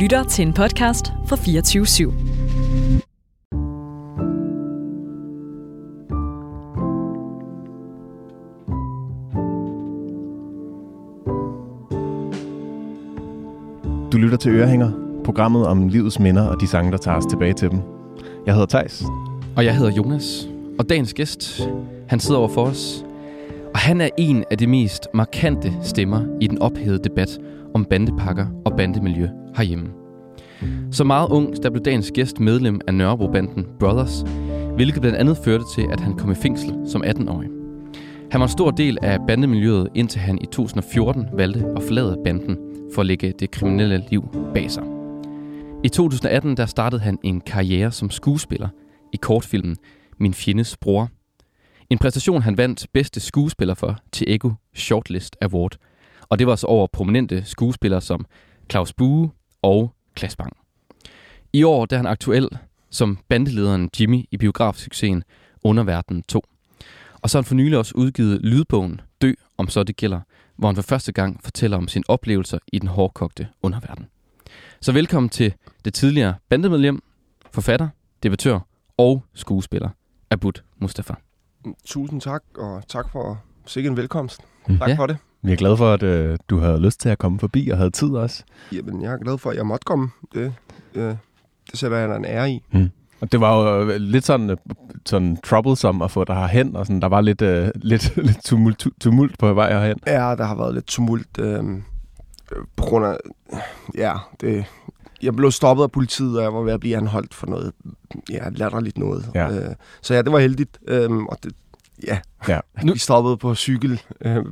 lytter til en podcast fra 24 /7. Du lytter til Ørehænger, programmet om livets minder og de sange, der tager os tilbage til dem. Jeg hedder Tejs. Og jeg hedder Jonas. Og dagens gæst, han sidder over for os. Og han er en af de mest markante stemmer i den ophedede debat om bandepakker og bandemiljø herhjemme. Så meget ung, der blev dagens gæst medlem af Nørrebrobanden Brothers, hvilket blandt andet førte til, at han kom i fængsel som 18-årig. Han var en stor del af bandemiljøet, indtil han i 2014 valgte at forlade banden for at lægge det kriminelle liv bag sig. I 2018 der startede han en karriere som skuespiller i kortfilmen Min Fjendes Bror. En præstation, han vandt bedste skuespiller for til Ego Shortlist Award. Og det var så over prominente skuespillere som Claus Bue og Klaas Bang. I år der er han aktuel som bandelederen Jimmy i biografsuccesen Underverden 2. Og så har han for nylig også udgivet lydbogen Dø, om så det gælder, hvor han for første gang fortæller om sine oplevelser i den hårdkogte underverden. Så velkommen til det tidligere bandemedlem, forfatter, debattør og skuespiller, Abud Mustafa. Tusind tak, og tak for sikkert en velkomst. Mm. Tak Ja. for det. Vi er glade for, at øh, du havde lyst til at komme forbi og havde tid også. Jamen, jeg er glad for, at jeg måtte komme. Det, øh, det sætter jeg en ære i. Og det var jo øh, lidt sådan, øh, sådan troublesome at få dig herhen, og sådan, der var lidt, øh, lidt, lidt tumult, tumult på vej herhen. Ja, der har været lidt tumult øh, på grund af... Ja, det, jeg blev stoppet af politiet, og jeg var ved at blive anholdt for noget ja, latterligt noget. Ja. Øh, så ja, det var heldigt. Øh, og det, ja, Ja. nu... vi stoppede på cykel. Øh,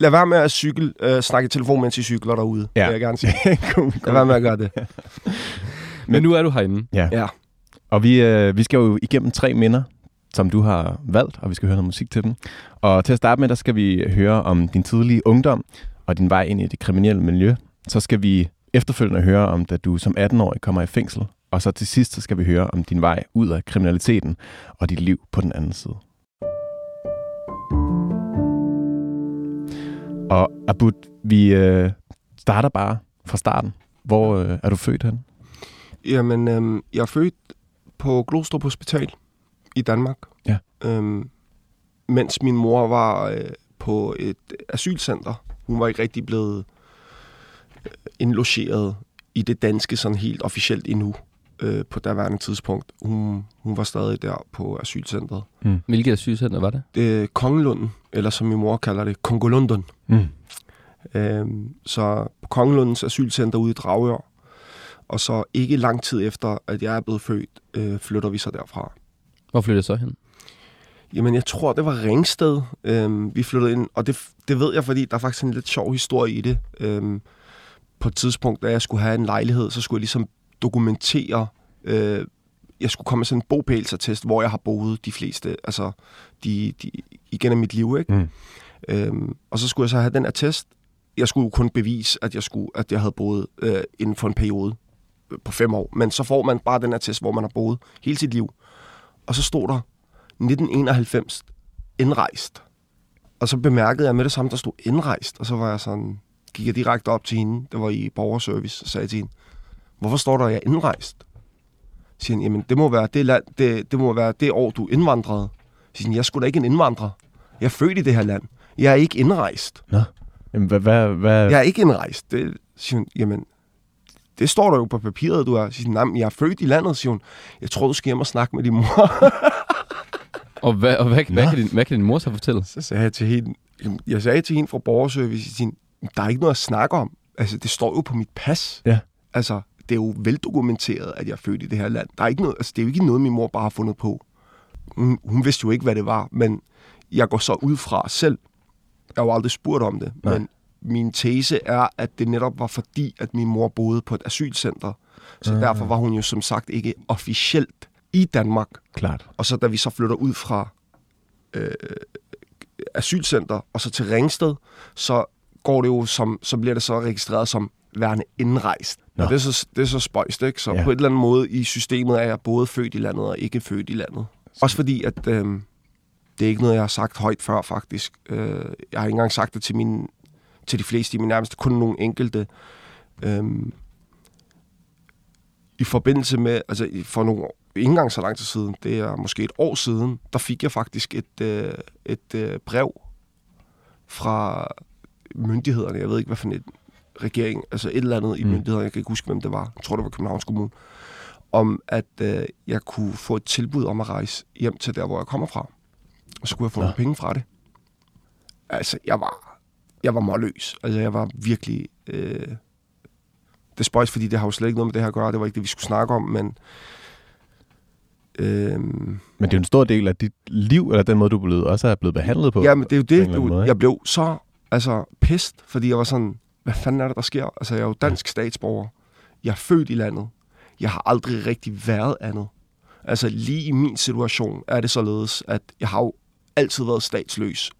lad være med at cykel, øh, snakke i telefon, mens I cykler derude. Ja. Vil jeg gerne sige. God, Lad være med at gøre det. Men nu er du herinde. Ja. Ja. Og vi, øh, vi skal jo igennem tre minder, som du har valgt, og vi skal høre noget musik til dem. Og til at starte med, der skal vi høre om din tidlige ungdom og din vej ind i det kriminelle miljø. Så skal vi efterfølgende høre om, da du som 18-årig kommer i fængsel. Og så til sidst, så skal vi høre om din vej ud af kriminaliteten og dit liv på den anden side. Og Abud, vi øh, starter bare fra starten. Hvor øh, er du født hen? Jamen, øhm, jeg er født på Glostrup Hospital i Danmark. Ja. Øhm, mens min mor var øh, på et asylcenter. Hun var ikke rigtig blevet øh, indlogeret i det danske sådan helt officielt endnu øh, på daværende tidspunkt. Hun, hun var stadig der på asylcentret. Hvilket asylcenter var det? Det er Kongelunden, eller som min mor kalder det, Kongolunden. Mm. Øhm, så på Kongelundens asylcenter ude i Dragør. Og så ikke lang tid efter, at jeg er blevet født, øh, flytter vi så derfra. Hvor flyttede jeg så hen? Jamen, jeg tror, det var Ringsted, øhm, vi flyttede ind. Og det, det ved jeg, fordi der er faktisk en lidt sjov historie i det. Øhm, på et tidspunkt, da jeg skulle have en lejlighed, så skulle jeg ligesom dokumentere... Øh, jeg skulle komme med sådan en bopælsattest, hvor jeg har boet de fleste, altså de, de, igennem mit liv, ikke? Mm. Øhm, og så skulle jeg så have den attest. Jeg skulle jo kun bevise, at jeg, skulle, at jeg havde boet øh, inden for en periode øh, på fem år. Men så får man bare den attest, hvor man har boet hele sit liv. Og så stod der 1991 indrejst. Og så bemærkede jeg med det samme, der stod indrejst. Og så var jeg sådan, gik jeg direkte op til hende, der var i borgerservice, og sagde til hende, hvorfor står der, at jeg er indrejst? Så siger hende, jamen det må være det, land, det, det, må være det år, du indvandrede. Så siger hende, jeg sgu da ikke en indvandrer. Jeg er født i det her land. Jeg er ikke indrejst. Jamen, hvad, hvad, hvad, Jeg er ikke indrejst. Det, siger hun, jamen, det står der jo på papiret, du er. Så siger hun, nej, men jeg er født i landet, siger hun. Jeg tror, du skal hjem og snakke med din mor. Og hvad, og hvad, hvad, Nå. kan din, hvad kan din mor så fortælle? Så sagde jeg til hende, jeg sagde til hende fra borgerservice, siger, der er ikke noget at snakke om. Altså, det står jo på mit pas. Ja. Altså, det er jo veldokumenteret, at jeg er født i det her land. Der er ikke noget, altså, det er jo ikke noget, min mor bare har fundet på. Hun, hun vidste jo ikke, hvad det var, men jeg går så ud fra selv. Jeg har jo aldrig spurgt om det, Nej. men min tese er, at det netop var fordi, at min mor boede på et asylcenter. Så Ah. derfor var hun jo som sagt ikke officielt i Danmark. Klart. Og så da vi så flytter ud fra øh, asylcenter og så til Ringsted, så går det jo som, så bliver det så registreret som værende indrejst. Nå. Og det er så, det er så spøjst, ikke? Så Ja. på et eller andet måde i systemet er jeg både født i landet og ikke født i landet. Også fordi, at øh, det er ikke noget, jeg har sagt højt før, faktisk. Øh, jeg har ikke engang sagt det til, mine, til de fleste i min nærmeste, kun nogle enkelte. Øh, i forbindelse med, altså for nogle år, ikke engang så lang tid siden, det er måske et år siden, der fik jeg faktisk et, øh, et øh, brev fra myndighederne. Jeg ved ikke, hvad for en regering, altså et eller andet i Mm. myndighederne, jeg kan ikke huske, hvem det var. Jeg tror, det var Københavns Kommune. Om at øh, jeg kunne få et tilbud om at rejse hjem til der, hvor jeg kommer fra. Og så kunne jeg få Nå. nogle penge fra det. Altså, jeg var, jeg var målløs. Altså, jeg var virkelig... Øh, det spøjs, fordi det har jo slet ikke noget med det her at gøre. Det var ikke det, vi skulle snakke om, men... Øh, Men det er jo en stor del af dit liv, eller den måde, du blevet, også er blevet behandlet på. Ja, men det er jo det, du, jeg blev så altså, pist, fordi jeg var sådan, hvad fanden er det, der sker? Altså, jeg er jo dansk statsborger. Jeg er født i landet. Jeg har aldrig rigtig været andet. Altså, lige i min situation er det således, at jeg har jo altid været statsløs.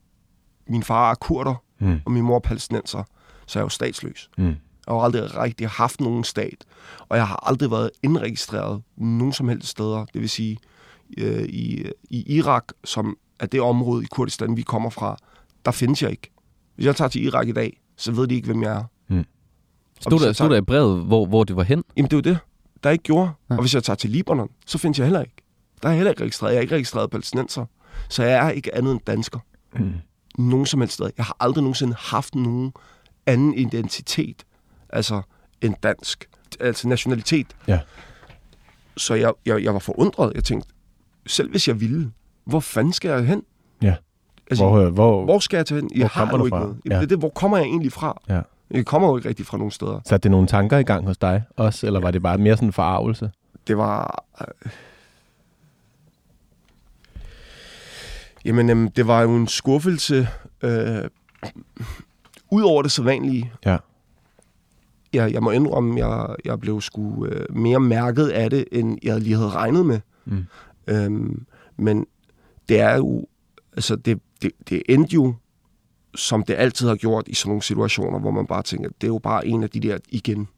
Min far er kurder, Mm. og min mor er palæstinenser, så jeg er jo statsløs. Mm. Jeg har aldrig rigtig haft nogen stat, og jeg har aldrig været indregistreret nogen som helst steder. Det vil sige, øh, i, i Irak, som er det område i Kurdistan, vi kommer fra, der findes jeg ikke. Hvis jeg tager til Irak i dag, så ved de ikke, hvem jeg er. Stod hvis der, jeg stod tager- der i brevet, hvor, hvor det var hen? Jamen, det er jo det, der ikke gjorde. Ja. Og hvis jeg tager til Libanon, så findes jeg heller ikke. Der er jeg heller ikke registreret. Jeg er ikke registreret palæstinenser. Så jeg er ikke andet end dansker. Mm. Nogen som helst sted. Jeg har aldrig nogensinde haft nogen anden identitet, altså en dansk, altså nationalitet. Ja. Så jeg, jeg, jeg var forundret. Jeg tænkte, selv hvis jeg ville, hvor fanden skal jeg hen? Ja. Altså, Hvor, øh, hvor, hvor skal jeg til hen? Jeg hvor har du ikke fra? noget. Ja. Det, det, hvor kommer jeg egentlig fra? Ja. Jeg kommer jo ikke rigtig fra nogen steder. Satte det nogle tanker i gang hos dig også, eller var det bare mere sådan en forarvelse? Det var... Øh, jamen, øhm, det var jo en skuffelse. Øh, Udover det sædvanlige. Ja. Jeg, jeg må indrømme, jeg, jeg blev sgu øh, mere mærket af det, end jeg lige havde regnet med. Mm. Øhm, men det er jo... Altså, det, det, det endte jo, som det altid har gjort i sådan nogle situationer, hvor man bare tænker, det er jo bare en af de der igen.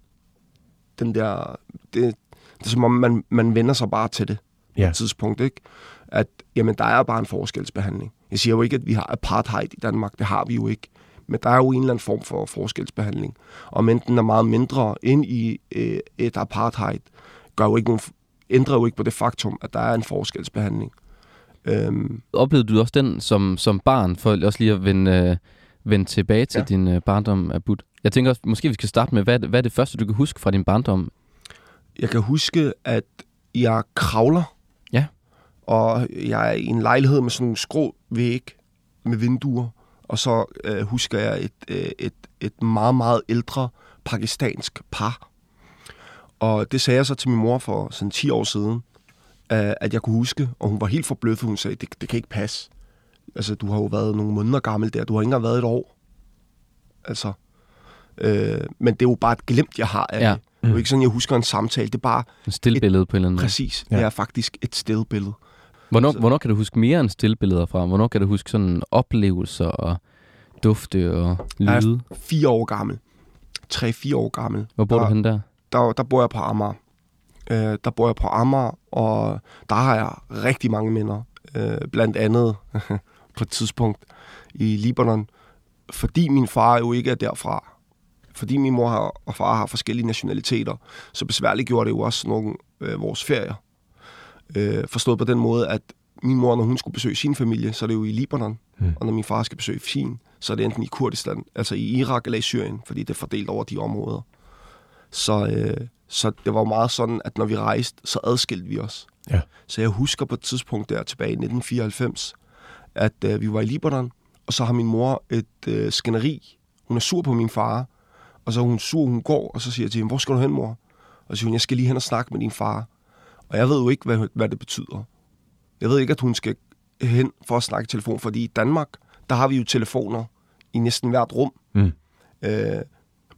Den der... Det, det er som om, man, man vender sig bare til det Ja. et tidspunkt, ikke? At, jamen, der er bare en forskelsbehandling. Jeg siger jo ikke, at vi har apartheid i Danmark. Det har vi jo ikke. Men der er jo en eller anden form for forskelsbehandling. Og men den er meget mindre ind i øh, et apartheid, gør jo ikke nogen, ændrer jo ikke på det faktum, at der er en forskelsbehandling. Øhm, Oplevede du også den som, som barn, for også lige at vende, øh, vende tilbage til ja. Din øh, barndom, Abud? Jeg tænker også, måske vi skal starte med, hvad, hvad er det første, du kan huske fra din barndom? jeg kan huske, at jeg kravler. Ja. Og jeg er i en lejlighed med sådan nogle skrå væg med vinduer. Og så øh, husker jeg et, øh, et, et meget, meget ældre pakistansk par. Og det sagde jeg så til min mor for sådan 10 år siden, øh, at jeg kunne huske. Og hun var helt forbløffet. Hun sagde, det, det kan ikke passe. Altså, du har jo været nogle måneder gammel der. Du har ikke engang været et år. Altså, øh, men det er jo bare et glimt, jeg har af Ja. det. Det er jo ikke sådan, jeg husker en samtale. Det er bare Et stillbillede på en eller anden måde. præcis. Ja. Det er faktisk et stillbillede. Hvornår, Så- hvornår kan du huske mere end stillbilleder fra? Hvornår kan du huske sådan oplevelser og dufte og Jeg er lyde? fire år gammel. Tre-fire år gammel. Hvor bor der, du henne der? Der, der bor jeg på Amager. Øh, der bor jeg på Amager, og der har jeg rigtig mange minder. Øh, blandt andet på et tidspunkt i Libanon. Fordi min far jo ikke er derfra. Fordi min mor har, og far har forskellige nationaliteter, så besværligt gjorde det jo også nogle øh, vores ferier. Øh, forstået på den måde, at min mor, når hun skulle besøge sin familie, så er det jo i Libanon. Mm. Og når min far skal besøge sin, så er det enten i Kurdistan, altså i Irak eller i Syrien, fordi det er fordelt over de områder. Så, øh, så det var meget sådan, at når vi rejste, så adskilte vi os. Ja. Så jeg husker på et tidspunkt der tilbage i 1994, at øh, vi var i Libanon, og så har min mor et øh, skænderi. Hun er sur på min far, og så er hun sur, hun går, og så siger jeg til hende, hvor skal du hen, mor? Og så siger hun, jeg skal lige hen og snakke med din far. Og jeg ved jo ikke, hvad, hvad det betyder. Jeg ved ikke, at hun skal hen for at snakke telefon, fordi i Danmark, der har vi jo telefoner i næsten hvert rum. Mm. Øh,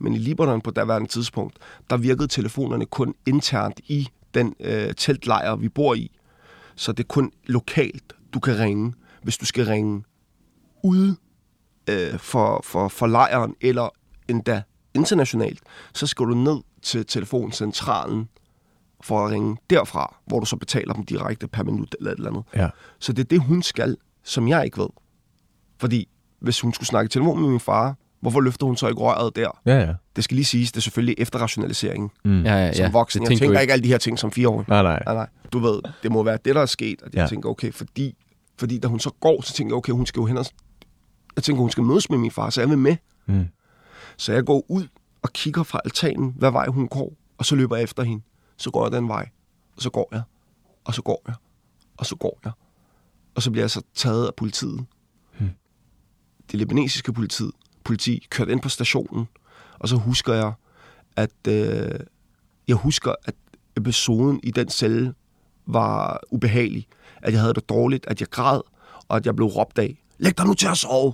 men i Libanon på daværende tidspunkt, der virkede telefonerne kun internt i den øh, teltlejr, vi bor i. Så det er kun lokalt, du kan ringe. Hvis du skal ringe ude øh, for, for, for lejren, eller endda internationalt, så skal du ned til telefoncentralen for at ringe derfra, hvor du så betaler dem direkte per minut eller et eller andet. Ja. Så det er det, hun skal, som jeg ikke ved. Fordi hvis hun skulle snakke telefon med min far, Hvorfor løfter hun så ikke røret der? Ja, ja. Det skal lige siges, det er selvfølgelig efter rationaliseringen. Mm. Ja, ja, Som ja. voksen. Det Jeg tænker ikke alle de her ting som fireårig. Nej, nej. Nej, nej. Du ved, det må være det, der er sket. At jeg Ja. tænker, okay, fordi, fordi da hun så går, så tænker jeg, okay, hun skal jo hen og... Jeg tænker, hun skal mødes med min far, så jeg vil med. Mm. Så jeg går ud og kigger fra altanen, hvad vej hun går, og så løber jeg efter hende. Så går jeg den vej, og så går jeg, og så går jeg, og så går jeg. Og så bliver jeg så taget af politiet. Hmm. Det libanesiske politiet, politi kørt ind på stationen, og så husker jeg, at øh, jeg husker, at episoden i den celle var ubehagelig. At jeg havde det dårligt, at jeg græd, og at jeg blev råbt af. Læg dig nu til at sove!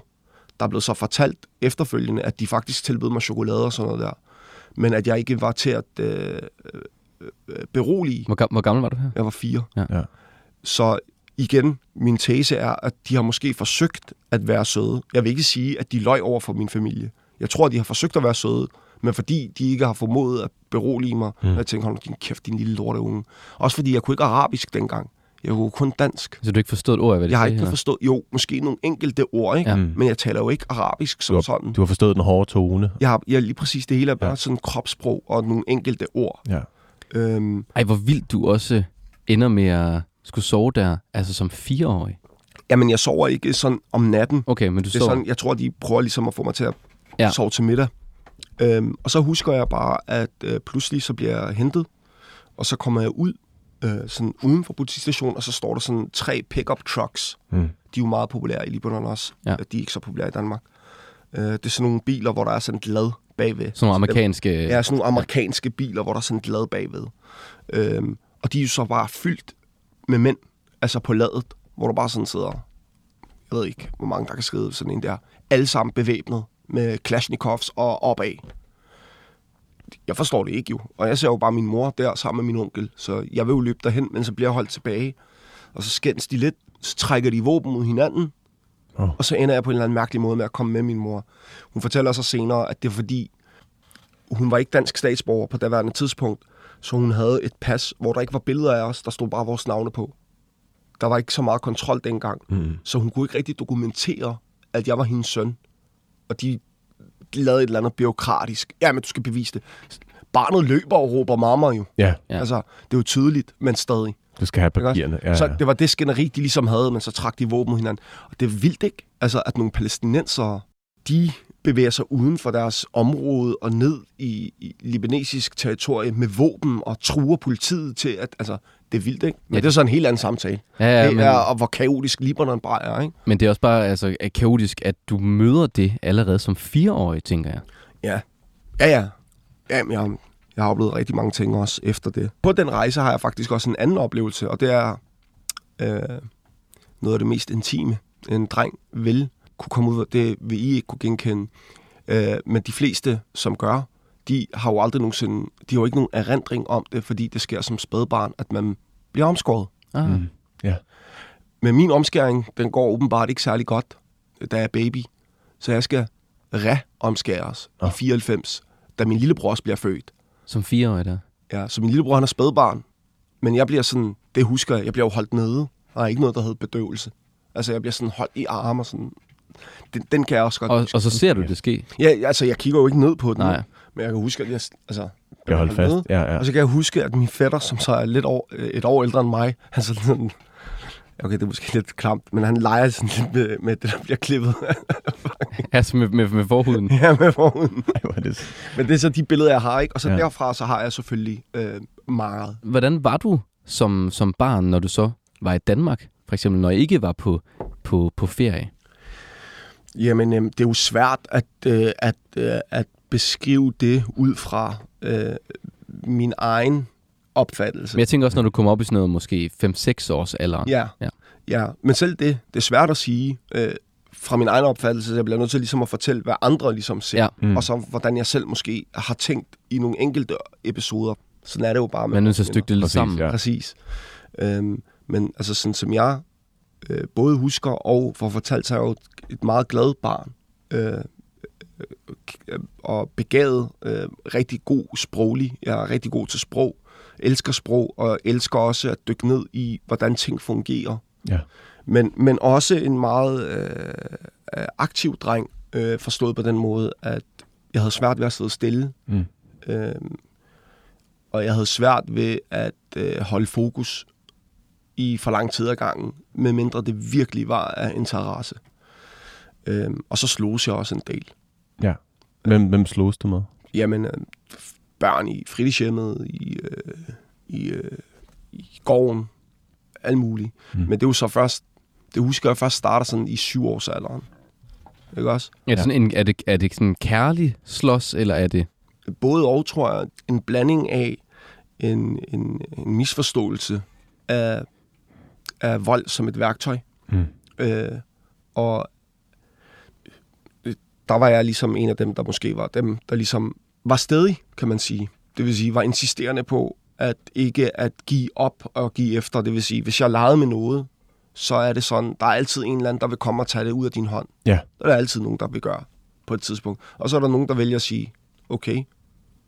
Der blev så fortalt efterfølgende, at de faktisk tilbød mig chokolade og sådan noget der. Men at jeg ikke var til at øh, øh, berolige. Hvor, gam- hvor gammel var du her? Jeg var fire. Ja. Ja. Så igen, min tese er, at de har måske forsøgt at være søde. Jeg vil ikke sige, at de løj over for min familie. Jeg tror, at de har forsøgt at være søde, men fordi de ikke har formået at berolige mig, mm. jeg tænker, hold din kæft, din lille lorte unge. Også fordi jeg kunne ikke arabisk dengang. Jeg kunne kun dansk. Så du ikke forstået et ord af, hvad det Jeg har ikke forstået, jo, måske nogle enkelte ord, ikke? Ja. Ja. men jeg taler jo ikke arabisk som Du har, sådan. du har forstået den hårde tone. Jeg har, jeg lige præcis det hele er bare ja. sådan kropssprog og nogle enkelte ord. Ja. Øhm, Ej, hvor vildt du også ender med at skulle sove der, altså som fireårig. jamen, jeg sover ikke sådan om natten. Okay, men du Det er sover. sådan, jeg tror, de prøver ligesom at få mig til at Ja. sove til middag. Øhm, og så husker jeg bare, at øh, pludselig så bliver jeg hentet, og så kommer jeg ud øh, sådan uden for politistationen, og så står der sådan tre pickup trucks. Mm. De er jo meget populære i Libanon også. Ja. De er ikke så populære i Danmark. Øh, det er sådan nogle biler, hvor der er sådan et lad bagved. Sådan nogle amerikanske... Ja, sådan nogle amerikanske biler, hvor der er sådan et lad bagved. Øhm, og de er jo så bare fyldt med mænd, altså på ladet, hvor der bare sådan sidder, jeg ved ikke, hvor mange der kan skrive sådan en der, alle sammen bevæbnet med Kalashnikovs og opad. Jeg forstår det ikke jo, og jeg ser jo bare min mor der sammen med min onkel, så jeg vil jo løbe derhen, men så bliver jeg holdt tilbage, og så skændes de lidt, så trækker de våben mod hinanden, Åh. og så ender jeg på en eller anden mærkelig måde med at komme med min mor. Hun fortæller så senere, at det er fordi, hun var ikke dansk statsborger på daværende tidspunkt, så hun havde et pas, hvor der ikke var billeder af os, der stod bare vores navne på. Der var ikke så meget kontrol dengang, Mm. så hun kunne ikke rigtig dokumentere, at jeg var hendes søn. Og de lavede et eller andet byråkratisk. Ja, men du skal bevise det. Barnet løber og råber mamma jo. Ja, Ja. Altså, det er jo tydeligt, men stadig. du skal have papirerne. Ja, Så ja. det var det skænderi, de ligesom havde, men så trak de våben mod hinanden. Og det er vildt, ikke? Altså, at nogle palæstinensere, de bevæger sig uden for deres område og ned i, i libanesisk territorie med våben og truer politiet til at... Altså, det er vildt, ikke? Men Ja. det er så en helt anden samtale. Ja, ja, det men, er, og hvor kaotisk Libanon bare er, ikke? men det er også bare altså, er kaotisk, at du møder det allerede som fireårig, tænker jeg. Ja. Ja, ja. Jamen, jeg, jeg har oplevet rigtig mange ting også efter det. På den rejse har jeg faktisk også en anden oplevelse, og det er øh, noget af det mest intime, en dreng vil kunne komme ud af. Det vil I ikke kunne genkende. Øh, men de fleste, som gør, de har jo aldrig nogensinde, de har jo ikke nogen erindring om det, fordi det sker som spædbarn, at man bliver omskåret. Ah. Mm. Ja. Men min omskæring, den går åbenbart ikke særlig godt, da jeg er baby. Så jeg skal re-omskæres Nå. i 94, da min lillebror også bliver født. Som fireårig der. Ja, så min lillebror, han er spædbarn. Men jeg bliver sådan, det husker jeg, jeg bliver jo holdt nede. Der er ikke noget, der hedder bedøvelse. Altså, jeg bliver sådan holdt i arme og sådan. Den, den kan jeg også godt Og, huske. og så ser du det ske. Ja, altså, jeg kigger jo ikke ned på den. Nej. Men jeg kan huske, at jeg altså, Bliver holdt fast. nede. Ja, ja. Og så kan jeg huske, at min fætter, som så er lidt år, øh, et år ældre end mig, han så sådan... Okay, det er måske lidt klamt, men han leger sådan lidt med, med det, der bliver klippet Altså med, med, med forhuden. her med forhuden. Ej, hvor er det... Men det er så de billeder, jeg har, ikke? Og så Ja. ja. derfra, så har jeg selvfølgelig øh, meget. Hvordan var du som, som barn, når du så var i Danmark? For eksempel, når I ikke var på, på, på ferie. Jamen, øh, det er jo svært at, øh, at, øh, at beskrive det ud fra øh, min egen opfattelse. Men jeg tænker også, når du kommer op i sådan noget måske 5-6 års alder. Ja. Ja. ja, men selv det, det er svært at sige øh, fra min egen opfattelse, så jeg bliver nødt til ligesom at fortælle, hvad andre ligesom ser, Ja. Mm. og så hvordan jeg selv måske har tænkt i nogle enkelte episoder. Sådan er det jo bare med Man er nødt til at stykke det lidt Præcis, sammen. ja. Præcis. Øhm, men altså sådan som jeg øh, både husker og får fortalt, jeg jo et, et meget glad barn. Øh, øh, og begavet, øh, rigtig god sproglig. Jeg er rigtig god til sprog, elsker sprog, og elsker også at dykke ned i, hvordan ting fungerer. Ja. Men, men også en meget øh, aktiv dreng, Øh, forstået på den måde, at jeg havde svært ved at sidde stille. Mm. Øh, og jeg havde svært ved at øh, holde fokus i for lang tid ad gangen, medmindre det virkelig var af interesse. Øh, og så slogs jeg også en del. Ja. Hvem, hvem slogs du med? Jamen, øh, børn i fritidshjemmet, i, øh, i, øh, i gården, alt muligt. Mm. Men det er jo så først, det husker jeg først starter sådan i syv års alderen. Ikke også? Er det, sådan en, er det, er det sådan en kærlig slås, eller er det... Både og, tror jeg, en blanding af en, en, en misforståelse af, af vold som et værktøj. Mm. Øh, og øh, der var jeg ligesom en af dem, der måske var dem, der ligesom var stedig, kan man sige. Det vil sige, var insisterende på, at ikke at give op og give efter. Det vil sige, hvis jeg legede med noget, så er det sådan, der er altid en eller anden, der vil komme og tage det ud af din hånd. Ja. Der er altid nogen, der vil gøre på et tidspunkt. Og så er der nogen, der vælger at sige, okay,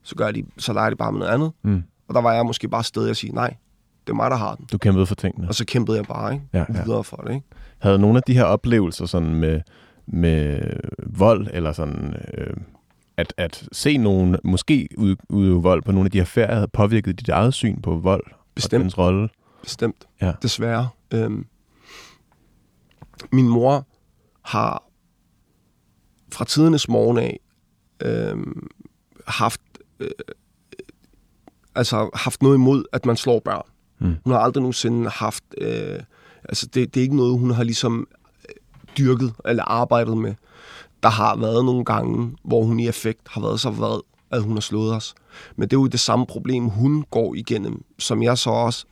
så, gør de, så leger de bare med noget andet. Mm. Og der var jeg måske bare stedig at sige, nej, det er mig, der har den. Du kæmpede for tingene. Og så kæmpede jeg bare ikke? Ja, ja. videre for det. Ikke? Havde nogle af de her oplevelser sådan med, med vold, eller sådan, øh, at, at se nogen måske ud- udøve vold på nogle af de her ferier, havde påvirket dit eget syn på vold og Bestemt. dens rolle? Bestemt. Ja. Desværre. Øhm, min mor har fra tidernes morgen af øhm, haft, øh, altså haft noget imod, at man slår børn. Mm. Hun har aldrig nogensinde haft... Øh, altså, det, det er ikke noget, hun har ligesom øh, dyrket eller arbejdet med. Der har været nogle gange, hvor hun i effekt har været så vred, at hun har slået os. Men det er jo det samme problem, hun går igennem, som jeg så også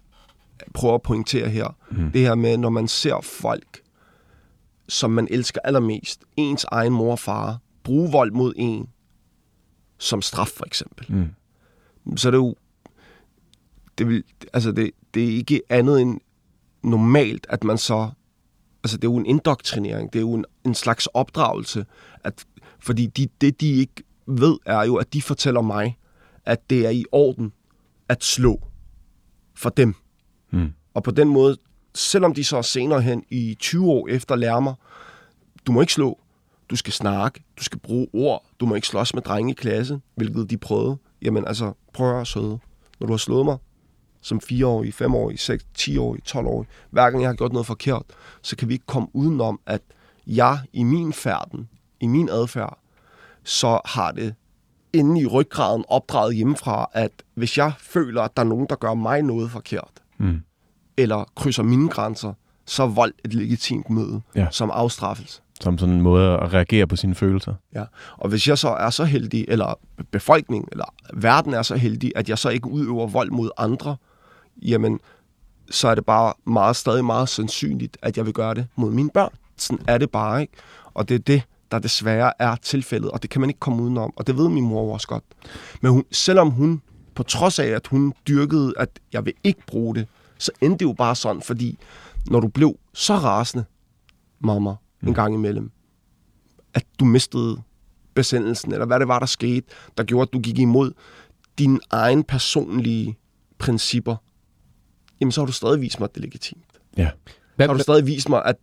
prøver at pointere her. Mm. Det her med, når man ser folk, som man elsker allermest, ens egen mor og far, bruge vold mod en, som straf for eksempel Mm. så er det jo... Det, vil, altså det, det er ikke andet end normalt, at man så... Altså, det er jo en indoktrinering. Det er jo en, en slags opdragelse. At, fordi de, det, de ikke ved, er jo, at de fortæller mig, at det er i orden at slå for dem. Mm. Og på den måde, selvom de så senere hen i 20 år efter lærer mig, du må ikke slå, du skal snakke, du skal bruge ord, du må ikke slås med drenge i klasse, hvilket de prøvede. Jamen altså, prøv at søde. Når du har slået mig som 4-årig, 5-årig, 6, 10-årig, 12-årig, hver gang jeg har gjort noget forkert, så kan vi ikke komme udenom, at jeg i min færden, i min adfærd, så har det inde i ryggraden opdraget hjemmefra, at hvis jeg føler, at der er nogen, der gør mig noget forkert, Mm. eller krydser mine grænser, så er vold et legitimt møde Ja. som afstraffelse. Som sådan en måde at reagere på sine følelser. Ja. Og hvis jeg så er så heldig, eller befolkningen, eller verden er så heldig, at jeg så ikke udøver vold mod andre, jamen, så er det bare meget, stadig meget sandsynligt, at jeg vil gøre det mod mine børn. Sådan er det bare, ikke? Og det er det, der desværre er tilfældet, og det kan man ikke komme udenom, og det ved min mor også godt. Men hun, selvom hun, på trods af, at hun dyrkede, at jeg vil ikke bruge det, så endte det jo bare sådan, fordi når du blev så rasende, mamma, en gang imellem, at du mistede besendelsen, eller hvad det var, der skete, der gjorde, at du gik imod dine egen personlige principper, jamen så har du stadig vist mig, at det er legitimt. Ja. Hvad, Så har du stadig vist mig, at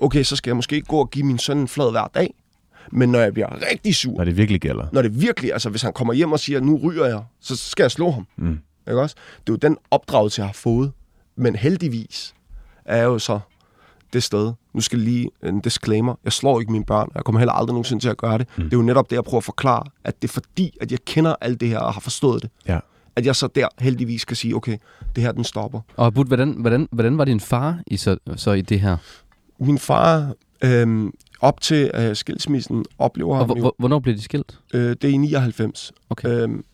okay, så skal jeg måske ikke gå og give min søn en flad hver dag, men når jeg bliver rigtig sur, Når det virkelig gælder. når det virkelig, altså hvis han kommer hjem og siger, nu ryger jeg, så skal jeg slå ham. Mm. Ikke også? Det er jo den opdragelse, jeg har fået. Men heldigvis er jeg jo så det sted. Nu skal jeg lige en disclaimer. Jeg slår ikke mine børn. Jeg kommer heller aldrig nogensinde til at gøre det. Mm. Det er jo netop det, jeg prøver at forklare. At det er fordi, at jeg kender alt det her og har forstået det. Ja. At jeg så der heldigvis kan sige, okay, det her den stopper. og Bud, hvordan, hvordan, hvordan var din far i så, så i det her? Min far, øhm, op til øh, skilsmissen, oplever Og ham jo, hvor- hvornår blev de skilt? øh, det er i 99. Okay. Øhm,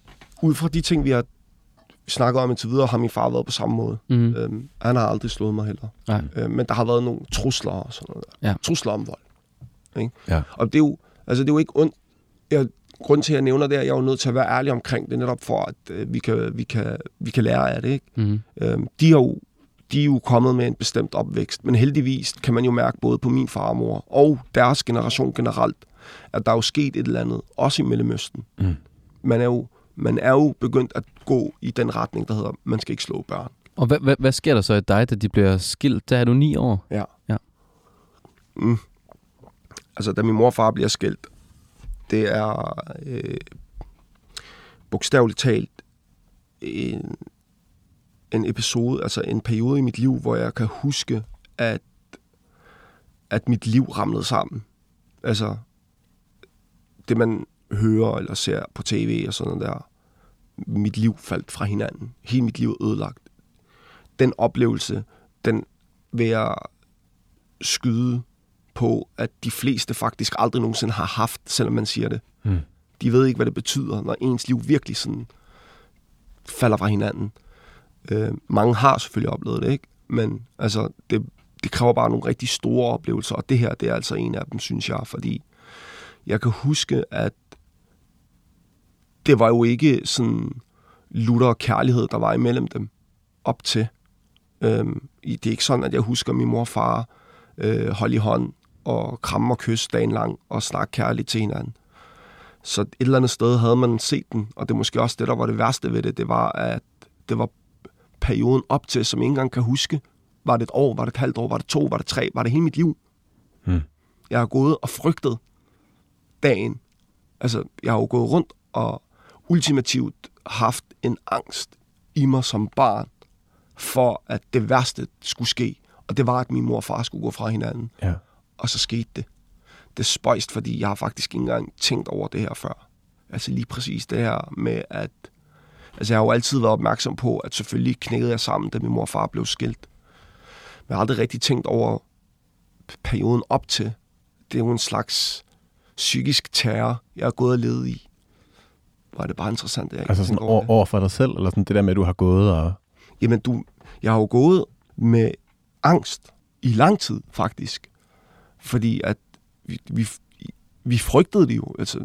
ud fra de ting, vi har snakket om indtil videre, har min far været på samme måde. Mm. Øhm, han har aldrig slået mig heller. Nej. Øh, men der har været nogle trusler og sådan noget. Ja. Trusler om vold. Ikke? Ja. Og det er jo, altså det er jo ikke ondt. Jeg, grunden til, at jeg nævner det, er, at jeg er jo nødt til at være ærlig omkring det, netop for, at øh, vi, kan, vi, kan, vi kan lære af det. Ikke? Mm. Øhm, de, har jo, de er jo kommet med en bestemt opvækst, men heldigvis kan man jo mærke både på min far og mor, og deres generation generelt, at der er jo sket et eller andet, også i Mellemøsten. Mm. Man er jo, man er jo begyndt at gå i den retning, der hedder, man skal ikke slå børn. Og hvad, hvad, hvad sker der så i dig, da de bliver skilt? Der er du ni år. Ja. Ja. Mm. Altså, da min mor og far bliver skilt, det er øh, bogstaveligt talt en, en episode, altså en periode i mit liv, hvor jeg kan huske, at, at mit liv ramlede sammen. Altså, det man hører eller ser på tv og sådan noget der, mit liv faldt fra hinanden. Hele mit liv ødelagt. Den oplevelse, den vil jeg skyde på, at de fleste faktisk aldrig nogensinde har haft, selvom man siger det. Mm. De ved ikke, hvad det betyder, når ens liv virkelig sådan falder fra hinanden. Øh, mange har selvfølgelig oplevet det, ikke? Men altså, det, det kræver bare nogle rigtig store oplevelser, og det her, det er altså en af dem, synes jeg, fordi jeg kan huske, at det var jo ikke sådan lutter og kærlighed, der var imellem dem op til. Øhm, det er ikke sådan, at jeg husker min mor og far øh, holde i hånd og kramme og kysse dagen lang og snakke kærligt til hinanden. Så et eller andet sted havde man set den, og det er måske også det, der var det værste ved det, det var, at det var perioden op til, som ingen engang kan huske. Var det et år, var det et halvt år, var det to, var det tre, var det hele mit liv? Hmm. Jeg har gået og frygtet dagen. Altså, jeg har jo gået rundt og ultimativt haft en angst i mig som barn, for at det værste skulle ske. Og det var, at min mor og far skulle gå fra hinanden. Ja. Og så skete det. Det er spøjst, fordi jeg har faktisk ikke engang tænkt over det her før. Altså lige præcis det her med, at... Altså jeg har jo altid været opmærksom på, at selvfølgelig knækkede jeg sammen, da min mor og far blev skilt. Men jeg har aldrig rigtig tænkt over perioden op til. Det er jo en slags psykisk terror, jeg har gået og levet i. Var det bare interessant, at jeg Altså sådan over over for dig selv, eller sådan det der med, at du har gået og... Jamen, du, jeg har jo gået med angst i lang tid, faktisk. Fordi at vi, vi, vi frygtede det jo. Altså,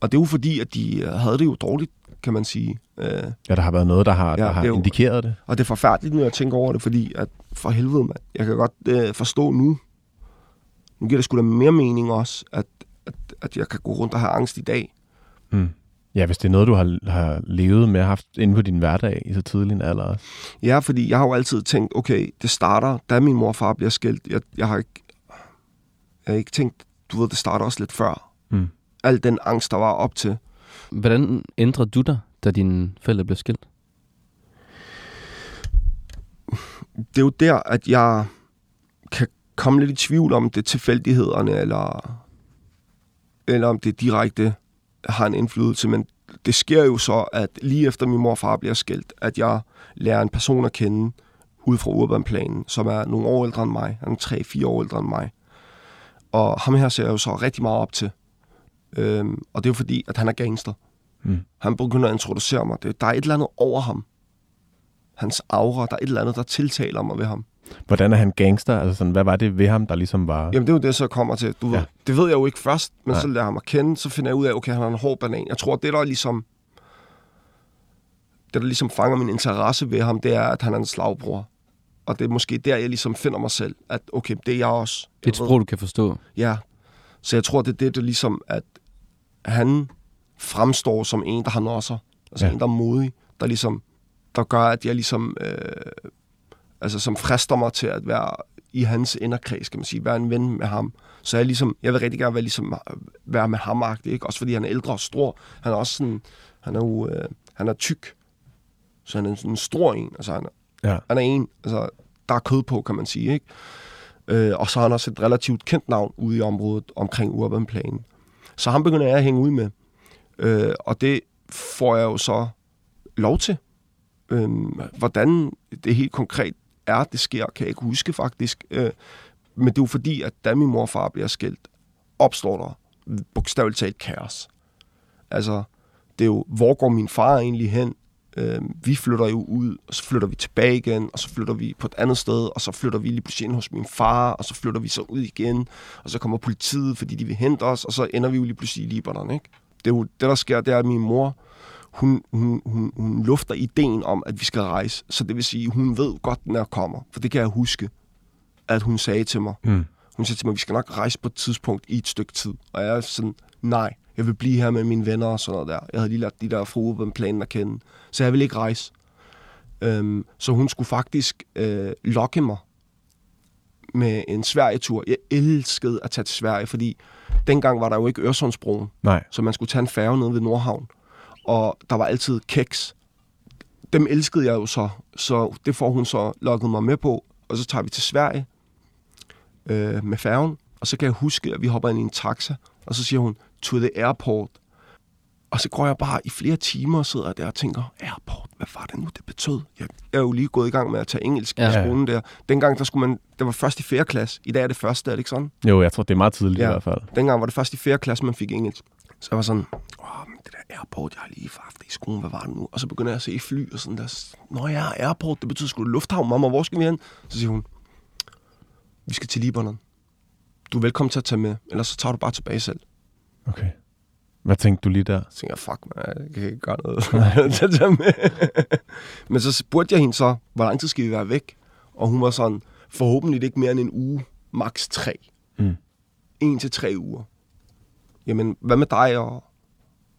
og det er jo fordi, at de øh, havde det jo dårligt, kan man sige. Øh, Ja, der har været noget, der har, Ja, der har det jo- indikeret det. og det er forfærdeligt, når jeg tænker over det, fordi at for helvede, mand. Jeg kan godt øh, forstå nu, nu giver det sgu da mere mening også, at, at, at jeg kan gå rundt og have angst i dag. Mm. Ja, hvis det er noget, du har, har levet med, haft inde på din hverdag i så tidlig en alder. Ja, fordi jeg har jo altid tænkt, okay, det starter, da min mor og far bliver skilt. Jeg, jeg har ikke, jeg har ikke tænkt, du ved, det starter også lidt før. Mm. Al den angst, der var op til. Hvordan ændrede du dig, da dine forældre blev skilt? Det er jo der, at jeg kan komme lidt i tvivl om det er tilfældighederne, eller, eller om det direkte har en indflydelse. Men det sker jo så, at lige efter min mor og far bliver skilt, at jeg lærer en person at kende ud fra urbanplanen, som er nogle år ældre end mig. Han er 3-4 år ældre end mig. Og ham her ser jeg jo så rigtig meget op til. Øhm, og det er jo fordi, at han er gangster. Mm. Han begynder at introducere mig. Det, der er et eller andet over ham. Hans aura, der er et eller andet, der tiltaler mig ved ham. Hvordan er han gangster? Altså sådan, hvad var det ved ham, der ligesom var... Jamen, det er jo det, så kommer til. Du Ja. ved, det ved jeg jo ikke først, men Nej. så lærer jeg ham at kende, så finder jeg ud af, okay, han har en hård banan. Jeg tror, det der ligesom... Det, der ligesom fanger min interesse ved ham, det er, at han er en slagbror. Og det er måske der, jeg ligesom finder mig selv, at okay, det er jeg også. Det er et sprog, du kan forstå. Ja. Så jeg tror, det er det, det ligesom, at han fremstår som en, der har nosser. Altså ja. en, der er modig, der ligesom, der gør, at jeg ligesom, øh, altså som frister mig til at være i hans inderkreds, kan man sige, være en ven med ham. Så jeg ligesom, jeg vil rigtig gerne være, ligesom, være med ham ikke? Også fordi han er ældre og stor. Han er også sådan, han er jo, øh, han er tyk. Så han er sådan en stor en. Altså han, er- Ja. han er en, altså, der er kød på, kan man sige, ikke? Øh, og så har han også et relativt kendt navn ude i området omkring Urban Plan. Så ham begynder jeg at hænge ud med. Øh, og det får jeg jo så lov til. Øh, hvordan det helt konkret er, det sker, kan jeg ikke huske faktisk. Øh, men det er jo fordi, at da min mor og far bliver skilt, opstår der bogstaveligt talt kaos. Altså, det er jo, hvor går min far egentlig hen? Øh, vi flytter jo ud, og så flytter vi tilbage igen, og så flytter vi på et andet sted, og så flytter vi lige pludselig ind hos min far, og så flytter vi så ud igen, og så kommer politiet, fordi de vil hente os, og så ender vi jo lige pludselig i Libanon, ikke? Det, er jo, det der sker, det er, at min mor, hun, hun, hun, hun lufter ideen om, at vi skal rejse. Så det vil sige, hun ved godt, når jeg kommer. For det kan jeg huske, at hun sagde til mig. Mm. Hun sagde til mig, at vi skal nok rejse på et tidspunkt i et stykke tid. Og jeg er sådan, nej, jeg vil blive her med mine venner og sådan noget der. Jeg havde lige lært de der planen at kende. Så jeg vil ikke rejse. Øhm, så hun skulle faktisk øh, lokke mig med en Sverige-tur. Jeg elskede at tage til Sverige, fordi dengang var der jo ikke Øresundsbroen, Nej. så man skulle tage en færge nede ved Nordhavn. Og der var altid keks. Dem elskede jeg jo så, så det får hun så lukket mig med på. Og så tager vi til Sverige øh, med færgen, og så kan jeg huske, at vi hopper ind i en taxa, og så siger hun, to the airport. Og så går jeg bare i flere timer og sidder der og tænker, airport, hvad var det nu, det betød? Jeg er jo lige gået i gang med at tage engelsk ja. I skolen der. Dengang, der skulle man, det var først i fjerde klasse. I dag er det første, er det ikke sådan? Jo, jeg tror, det er meget tidligt ja. I hvert fald. Dengang var det først i fjerde klasse, man fik engelsk. Så jeg var sådan, åh, men det der airport, jeg har lige haft det i skolen, hvad var det nu? Og så begynder jeg at se fly og sådan der. Nå ja, airport, det betyder sgu lufthavn, mamma, hvor skal vi hen? Så siger hun, vi skal til Libanon. Du er velkommen til at tage med, ellers så tager du bare tilbage selv. Okay. Hvad tænkte du lige der? Tænker jeg, fuck, man, jeg kan ikke gøre noget. Men så spurgte jeg hende så, hvor lang tid skal vi være væk? Og hun var sådan, forhåbentlig ikke mere end en uge, maks tre. Mm. En til tre uger. Jamen, hvad med dig, og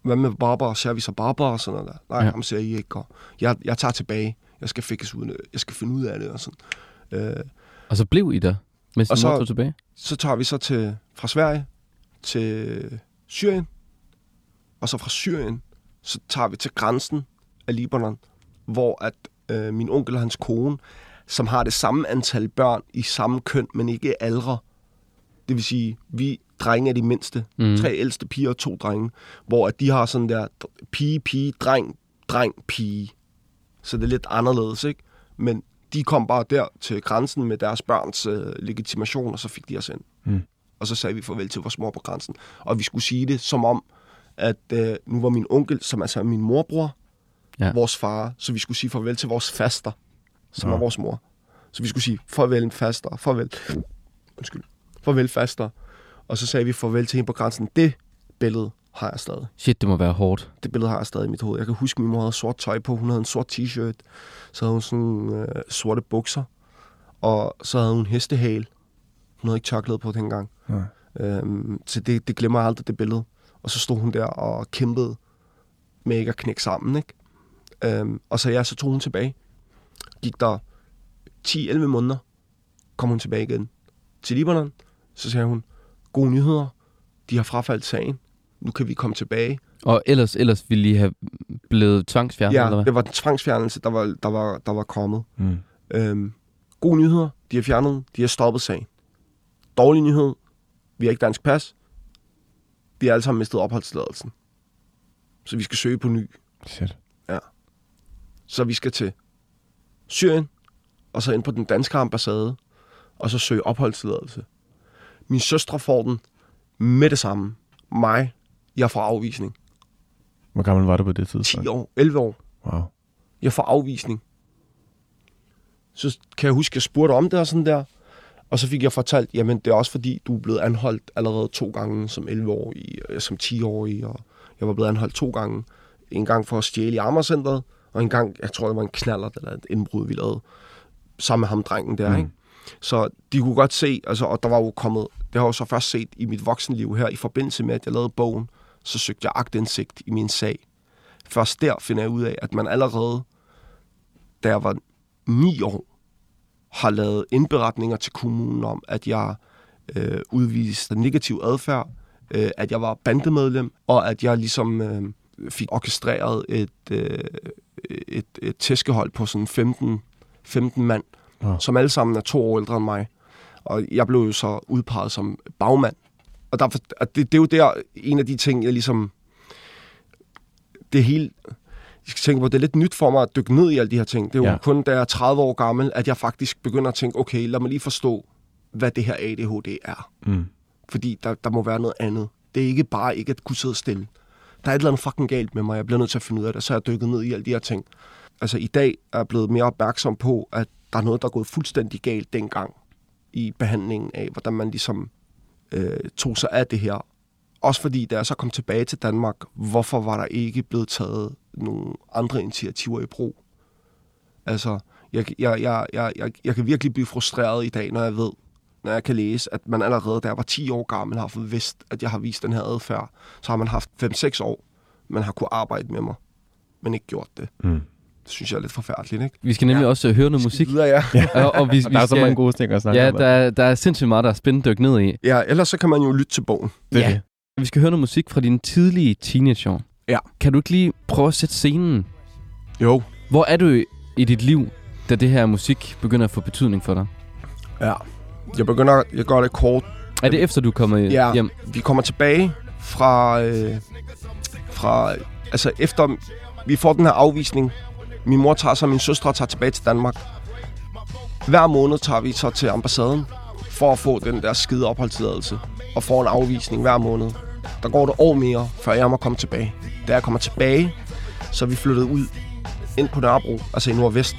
hvad med Barbara? Ser vi så Barbara og sådan noget der? Nej, Ja. ham ser I ikke. Og jeg, jeg tager tilbage. Jeg skal, fikes ud, jeg skal finde ud af det og sådan. Øh, Og så blev I der, mens Og så- tilbage? så tager vi så til, fra Sverige til Syrien, og så fra Syrien, så tager vi til grænsen af Libanon, hvor at øh, min onkel og hans kone, som har det samme antal børn i samme køn, men ikke aldre, det vil sige, vi drenge er de mindste, Mm. tre ældste piger og to drenge, hvor at de har sådan der pige, pige, dreng, dreng, pige. Så det er lidt anderledes, ikke? Men de kom bare der til grænsen med deres børns øh, legitimation, og så fik de os ind. Mm. Og så sagde vi farvel til vores mor på grænsen. Og vi skulle sige det som om, at øh, nu var min onkel, som altså er min morbror, Ja. ja. vores far, så vi skulle sige farvel til vores faster, som Nå. er vores mor. Så vi skulle sige farvel faster, farvel, undskyld, farvel faster. Og så sagde vi farvel til hende på grænsen. Det billede har jeg stadig. Shit, det må være hårdt. Det billede har jeg stadig i mit hoved. Jeg kan huske, at min mor havde sort tøj på. Hun havde en sort t-shirt. Så havde hun sådan øh, sorte bukser. Og så havde hun hestehale. Hun havde ikke tørklæde på dengang. Nej. Øhm, så det, det glemmer jeg aldrig, det billede. Og så stod hun der og kæmpede med ikke at knække sammen, ikke? Øhm, og så ja, så tog hun tilbage. Gik der 10-11 måneder, kom hun tilbage igen til Libanon. Så sagde hun, gode nyheder, de har frafaldt sagen. Nu kan vi komme tilbage. Og ellers, ellers ville I have blevet tvangsfjernet, Ja, eller hvad? det var den tvangsfjernelse, der var, der var, der var kommet. Mm. Øhm, gode nyheder, de har fjernet, de har stoppet sagen. Dårlig nyhed, vi har ikke dansk pas. Vi har alle sammen mistet opholdstilladelsen. Så vi skal søge på ny. Shit. Så vi skal til Syrien, og så ind på den danske ambassade, og så søge opholdstilladelse. Min søstre får den med det samme. Mig, jeg får afvisning. Hvor gammel var du på det 10 tidspunkt? år, 11 år. Wow. Jeg får afvisning. Så kan jeg huske, at jeg spurgte om det og sådan der. Og så fik jeg fortalt, jamen det er også fordi, du er blevet anholdt allerede to gange som 11-årig, øh, som 10-årig, og jeg var blevet anholdt to gange. En gang for at stjæle i Amagercenteret, og en gang, jeg tror det var en knaller eller et indbrud, vi lavede sammen med ham drengen der, mm. ikke? Så de kunne godt se, altså, og der var jo kommet, det har jeg jo så først set i mit voksenliv her, i forbindelse med, at jeg lavede bogen, så søgte jeg agtindsigt i min sag. Først der finder jeg ud af, at man allerede, da jeg var ni år, har lavet indberetninger til kommunen om, at jeg øh, udviste negativ adfærd, øh, at jeg var bandemedlem, og at jeg ligesom øh, fik orkestreret et, øh, et, et tæskehold på sådan 15, 15 mand, Wow. som alle sammen er to år ældre end mig. Og jeg blev jo så udpeget som bagmand. Og der, og det, det er jo der en af de ting, jeg ligesom... Det helt... Jeg skal tænke på, det er lidt nyt for mig at dykke ned i alle de her ting. Det er jo Ja. ja. kun, da jeg er 30 år gammel, at jeg faktisk begynder at tænke, okay, lad mig lige forstå, hvad det her ADHD er. Mm. Fordi der, der må være noget andet. Det er ikke bare ikke at kunne sidde stille. Der er et eller andet fucking galt med mig. Jeg bliver nødt til at finde ud af det. Så er jeg dykket ned i alle de her ting. Altså i dag er jeg blevet mere opmærksom på, at der er noget, der er gået fuldstændig galt dengang i behandlingen af, hvordan man ligesom øh, tog sig af det her. Også fordi, da jeg så kom tilbage til Danmark, hvorfor var der ikke blevet taget nogle andre initiativer i brug? Altså, jeg, jeg, jeg, jeg, jeg, jeg kan virkelig blive frustreret i dag, når jeg ved, når jeg kan læse, at man allerede, da jeg var 10 år gammel, har fået vidst, at jeg har vist den her adfærd. Så har man haft 5-6 år, man har kunne arbejde med mig, men ikke gjort det. Mm. Det synes jeg er lidt forfærdeligt, ikke? Vi skal nemlig Ja. også øh, høre noget musik. Videre, ja. Og, og vi, Og vi der er så skal, mange gode ting at snakke Ja, om. der, er- der er sindssygt meget, der er spændende dyk ned i. ja, ellers så kan man jo lytte til bogen. Det Ja. det. Vi skal høre noget musik fra dine tidlige teenageår. Ja. Kan du ikke lige prøve at sætte scenen? Jo. Hvor er du i- dit liv, da det her musik begynder at få betydning for dig? Ja. Jeg begynder, jeg gør det kort. Er det efter, du er kommet Ja. hjem? Vi kommer tilbage fra, øh, fra, altså efter vi får den her afvisning. Min mor tager sig, min søstre tager tilbage til Danmark. Hver måned tager vi så til ambassaden for at få den der skide opholdstilladelse. Og får en afvisning hver måned. Der går det år mere, før jeg må komme tilbage. Da jeg kommer tilbage, så er vi flyttet ud ind på Nørrebro, altså i Nordvest.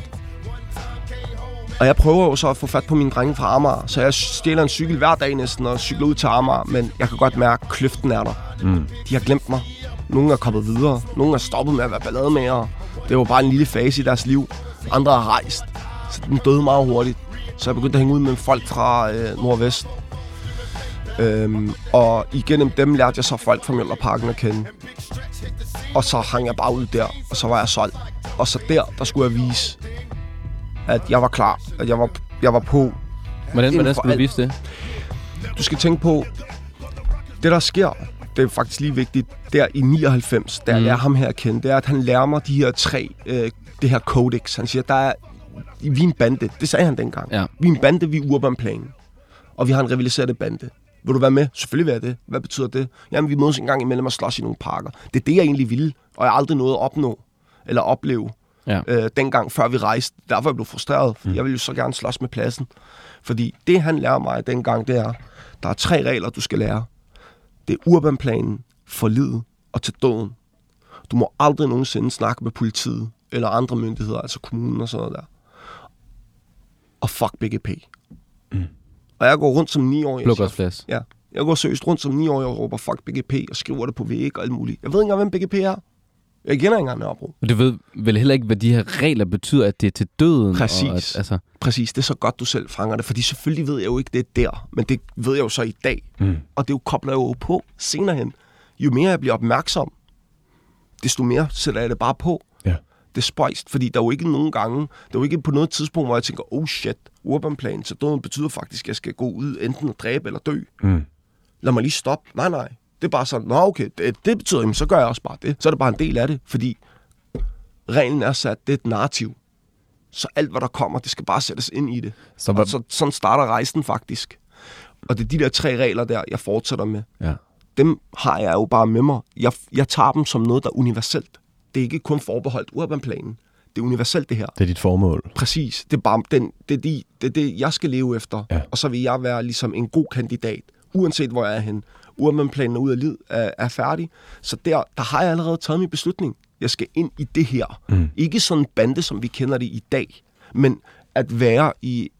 Og jeg prøver jo så at få fat på mine drenge fra Amager, så jeg stjæler en cykel hver dag næsten og cykler ud til Amager, men jeg kan godt mærke, at kløften er der. Mm. De har glemt mig. Nogle er kommet videre. Nogle er stoppet med at være ballademager. Det var bare en lille fase i deres liv. Andre har rejst. Så den døde meget hurtigt. Så jeg begyndte at hænge ud med folk fra øh, Nordvest. Øhm, og igennem dem lærte jeg så folk fra Mjølnerparken at kende. Og så hang jeg bare ud der, og så var jeg solgt. Og så der, der skulle jeg vise, at jeg var klar, at jeg var, jeg var på. Hvordan, hvordan skal du vise det? Du skal tænke på, det der sker, det er faktisk lige vigtigt, der i 99, da jeg Mm. lærer ham her at kende, det er, at han lærer mig de her tre, øh, det her codex. Han siger, der er, vi er en bande. Det sagde han dengang. Ja. Vi er en bande, vi er urban plan. Og vi har en rivaliseret bande. Vil du være med? Selvfølgelig vil jeg det. Hvad betyder det? Jamen, vi mødes en gang imellem og slås i nogle parker. Det er det, jeg egentlig ville, og jeg har aldrig nået at opnå eller opleve Ja. øh, dengang, før vi rejste. Derfor er jeg blev frustreret, for mm. jeg ville jo så gerne slås med pladsen. Fordi det, han lærer mig dengang, det er, der er tre regler, du skal lære. Det er urbanplanen, forlidet og til døden. Du må aldrig nogensinde snakke med politiet eller andre myndigheder, altså kommunen og sådan noget der. Og fuck BGP. Mm. Og jeg går rundt som 9 år. Blokkersplads. Ja. Jeg går seriøst rundt som 9 år og råber fuck BGP og skriver det på væg og alt muligt. Jeg ved ikke engang, hvem BGP er. Jeg kender ikke engang Nørrebro. Og du ved vel heller ikke, hvad de her regler betyder, at det er til døden? Præcis. Og at, altså, Præcis, det er så godt, du selv fanger det, fordi selvfølgelig ved jeg jo ikke, det er der, men det ved jeg jo så i dag. Mm. Og det jo kobler jeg jo på senere hen. Jo mere jeg bliver opmærksom, desto mere sætter jeg det bare på. Det er spøjst, fordi der er jo ikke nogen gange, der er jo ikke på noget tidspunkt, hvor jeg tænker, oh shit, urban plan, så døden betyder faktisk, at jeg skal gå ud enten at dræbe eller dø. Mm. Lad mig lige stoppe. Nej, nej. Det er bare sådan, nå okay, det, det betyder, jamen, så gør jeg også bare det. Så er det bare en del af det, fordi reglen er sat, det er et narrativ. Så alt, hvad der kommer, det skal bare sættes ind i det. Så, hvad, så, sådan starter rejsen faktisk. Og det er de der tre regler der, jeg fortsætter med. ja. Dem har jeg jo bare med mig. Jeg, jeg tager dem som noget, der er universelt. Det er ikke kun forbeholdt urbanplanen. Det er universelt, det her. Det er dit formål. Præcis. Det er bare den, det, er de, det, er det, jeg skal leve efter. Ja. Og så vil jeg være ligesom en god kandidat, uanset hvor jeg er hen. Urbanplanen er ud af lid, er, er færdig. Så der, der har jeg allerede taget min beslutning. Jeg skal ind i det her. Mm. Ikke sådan en bande, som vi kender det i dag, men at være i,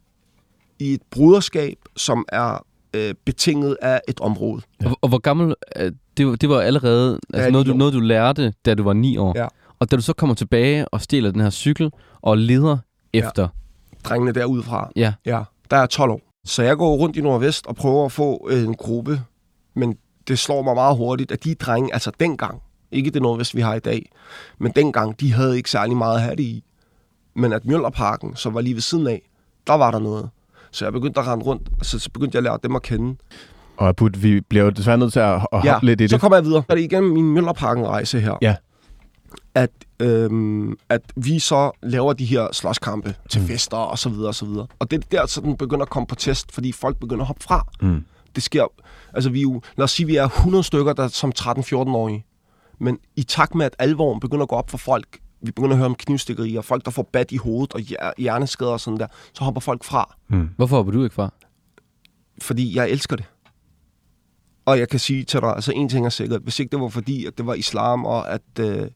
i et bruderskab, som er øh, betinget af et område. ja. og, og hvor gammel... øh, Det, var- det var allerede altså Ja, noget, du, år. noget, du lærte, da du var ni år. Ja. Og da du så kommer tilbage og stjæler den her cykel og leder efter... Drengene derudfra. Ja. Ja, der er 12 år. Så jeg går rundt i Nordvest og prøver at få øh, en gruppe, men det slår mig meget hurtigt, at de drenge, altså dengang, ikke det Nordvest, vi har i dag, men dengang, de havde ikke særlig meget at have det i. Men at Mjølnerparken, som var lige ved siden af, der var der noget. Så jeg begyndte at rende rundt, og så, så begyndte jeg at lære dem at kende. Og Abud, vi bliver jo desværre nødt til at, hoppe Ja, lidt i så det. kommer jeg videre. Er det igennem min Mjølnerparken-rejse her, Ja. at, øhm, at vi så laver de her slåskampe til Mm. fester og så videre og så videre. Og det er der, så den begynder at komme på test, fordi folk begynder at hoppe fra. Mm. Det sker, altså vi jo, lad os sige, vi er 100 stykker, der som 13-14-årige. Men i takt med, at alvoren begynder at gå op for folk, vi begynder at høre om knivstikkerier, folk, der får bat i hovedet og hjer- hjerneskader og sådan der, så hopper folk fra, Mm. Hvorfor hopper du ikke fra? fordi jeg elsker det. Og jeg kan sige til dig, altså en ting er sikkert, hvis ikke det var fordi, at det var islam, og at, øh,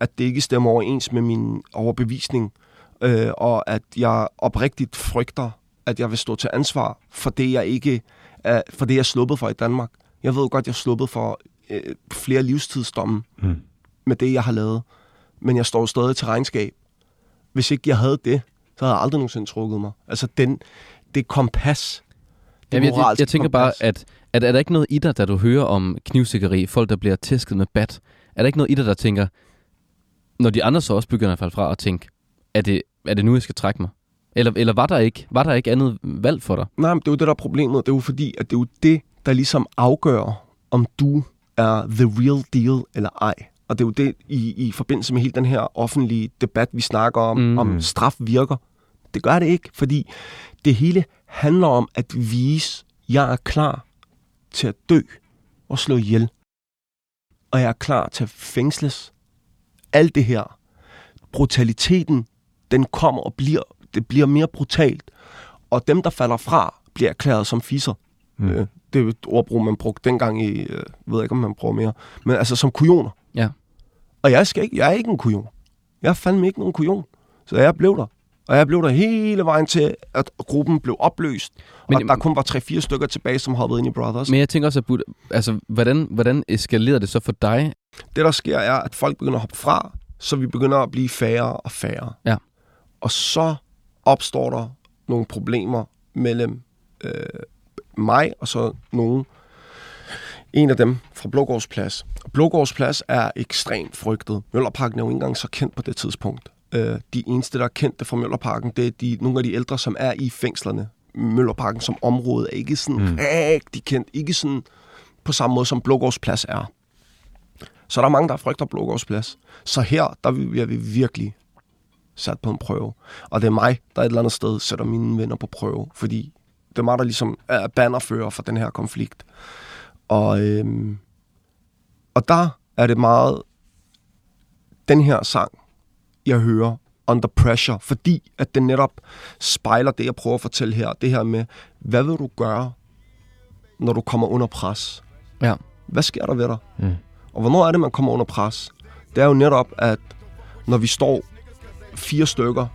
at det ikke stemmer overens med min overbevisning, øh, og at jeg oprigtigt frygter, at jeg vil stå til ansvar for det, jeg ikke er, for det, jeg er sluppet for i Danmark. Jeg ved godt, jeg er sluppet for øh, flere livstidsdomme Mm. med det, jeg har lavet. Men jeg står jo stadig til regnskab. Hvis ikke jeg havde det, så havde jeg aldrig nogensinde trukket mig. Altså, den, det kompas. Det Jamen, jeg, jeg, jeg tænker bare, kompas. at, at er der ikke noget i dig, da du hører om knivstikkeri, folk, der bliver tæsket med bat, er der ikke noget i dig, der tænker, når de andre så også begynder at falde fra og tænke, er det, er det nu, jeg skal trække mig? Eller, eller var, der ikke, var der ikke andet valg for dig? Nej, men det er jo det, der er problemet. Det er jo fordi, at det er jo det, der ligesom afgør, om du er the real deal eller ej. Og det er jo det i, i forbindelse med hele den her offentlige debat, vi snakker om, Mm. mm. om straf virker. Det gør det ikke, fordi det hele handler om at vise, at jeg er klar til at dø og slå ihjel. Og jeg er klar til at fængsles. Alt det her. Brutaliteten, den kommer og bliver, det bliver mere brutalt. Og dem, der falder fra, bliver erklæret som fisser. Mm. Øh, det er et ordbrug, man brugte dengang i, øh, ved ikke, om man bruger mere. Men altså som kujoner. Ja. Og jeg, skal ikke, jeg er ikke en kujon. Jeg er fandme ikke nogen kujon. Så jeg blev der. Og jeg blev der hele vejen til, at gruppen blev opløst. Men- og der kun var 3-4 stykker tilbage, som hoppede ind i Brothers. Men jeg tænker også, at Bud, altså, hvordan, hvordan eskalerede det så for dig? Det, der sker, er, at folk begynder at hoppe fra, så vi begynder at blive færre og færre. Ja. Og så opstår der nogle problemer mellem øh, mig og så nogen. En af dem fra Blågårdsplads. Blågårdsplads er ekstremt frygtet. Møllerparken er jo ikke engang så kendt på det tidspunkt. Øh, de eneste, der er kendte fra Møllerparken, det er de, nogle af de ældre, som er i fængslerne. Møllerparken som område er ikke sådan Mm. rigtig kendt. Ikke sådan på samme måde, som Blågårdsplads er. Så der er mange, der frygter Blågårdsplads. Så her, der bliver vi virkelig sat på en prøve. Og det er mig, der et eller andet sted sætter mine venner på prøve, fordi det er mig, der ligesom er bannerfører for den her konflikt. Og, øhm, og der er det meget den her sang, jeg hører, Under Pressure, fordi at den netop spejler det, jeg prøver at fortælle her. Det her med, hvad vil du gøre, når du kommer under pres? Ja. Hvad sker der ved dig? Mm. Og hvornår er det, man kommer under pres? Det er jo netop, at når vi står fire stykker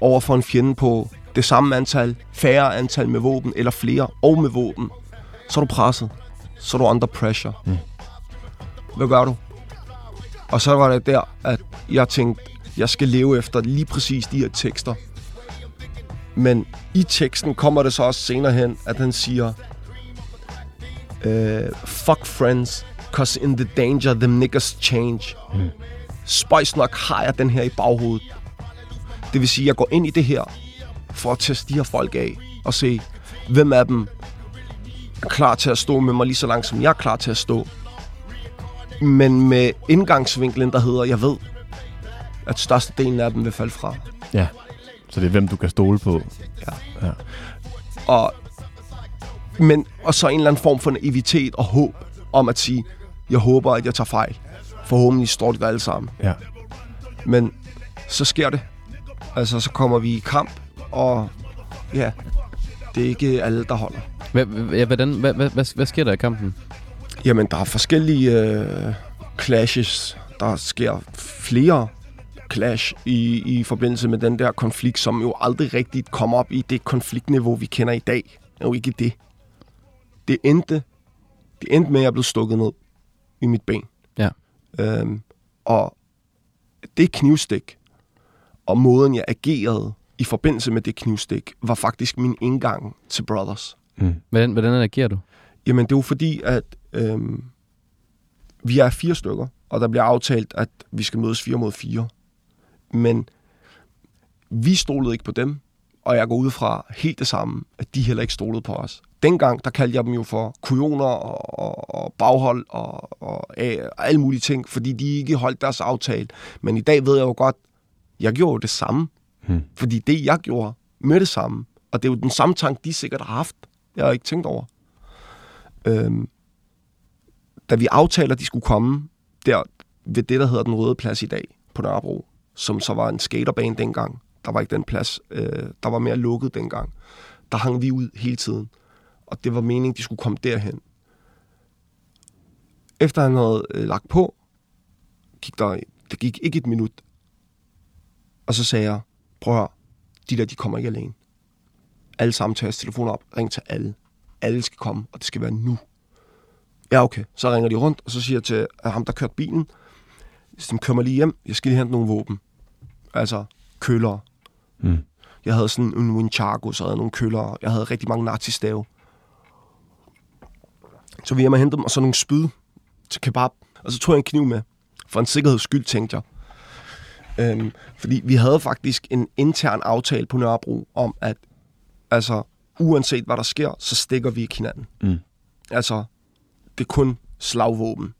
over for en fjende på det samme antal, færre antal med våben, eller flere og med våben, så er du presset. Så er du under pressure. Mm. Hvad gør du? Og så var det der, at jeg tænkte, jeg skal leve efter lige præcis de her tekster. Men i teksten kommer det så også senere hen, at han siger, øh, fuck friends, cause in the danger, them niggas change. Mm. Spøjs nok har jeg den her i baghovedet. Det vil sige, jeg går ind i det her, for at teste de her folk af, og se, hvem af dem er klar til at stå med mig lige så langt, som jeg er klar til at stå. Men med indgangsvinklen, der hedder, jeg ved, at størstedelen af dem vil falde fra. Ja. Så det er, hvem du kan stole på. Og, men, og så en eller anden form for naivitet og håb om at sige, jeg håber, at jeg tager fejl. Forhåbentlig står det der alle sammen. Ja. Men så sker det. Altså, så kommer vi i kamp, og ja, det er ikke alle, der holder. Hvad, hvad, ja, hvordan, hvad, hvad, hvad, hvad sker der i kampen? Jamen, der er forskellige øh, clashes. Der sker flere clash i, i forbindelse med den der konflikt, som jo aldrig rigtigt kommer op i det konfliktniveau, vi kender i dag. Det er jo ikke det. Det endte, det endte med, at jeg blev stukket ned i mit ben. Ja. Øhm, og det knivstik, og måden, jeg agerede i forbindelse med det knivstik, var faktisk min indgang til Brothers. Mm. Hvordan, hvordan agerer du? Jamen, det er jo fordi, at øhm, vi er fire stykker, og der bliver aftalt, at vi skal mødes fire mod fire. Men vi stolede ikke på dem, og jeg går ud fra helt det samme, at de heller ikke stolede på os. Dengang, der kaldte jeg dem jo for kujoner og, og, og baghold og, og, og alle mulige ting, fordi de ikke holdt deres aftale. Men i dag ved jeg jo godt, jeg gjorde jo det samme. Hmm. Fordi det, jeg gjorde med det samme, og det er jo den samme tanke, de sikkert har haft, jeg har ikke tænkt over. Øhm, da vi aftaler, at de skulle komme der ved det, der hedder Den Røde Plads i dag på Nørrebro, som så var en skaterbane dengang. Der var ikke den plads. Øh, der var mere lukket dengang. Der hang vi ud hele tiden. Og det var meningen, de skulle komme derhen. Efter han havde øh, lagt på, gik der, det gik ikke et minut. Og så sagde jeg, prøv at høre, de der, de kommer ikke alene. Alle sammen tager jeres telefoner op, ring til alle. Alle skal komme, og det skal være nu. Ja, okay. Så ringer de rundt, og så siger jeg til ham, der kørte bilen, så kører mig lige hjem, jeg skal lige hente nogle våben. Altså, køller. Mm. Jeg havde sådan en Winchago, så havde jeg nogle køller. Jeg havde rigtig mange nazistave. Så vi hjem og hente dem, og så nogle spyd til kebab. Og så tog jeg en kniv med. For en sikkerheds skyld, tænkte jeg. Øhm, fordi vi havde faktisk en intern aftale på Nørrebro om, at altså, uanset hvad der sker, så stikker vi ikke hinanden. Mm. Altså, det er kun slagvåben.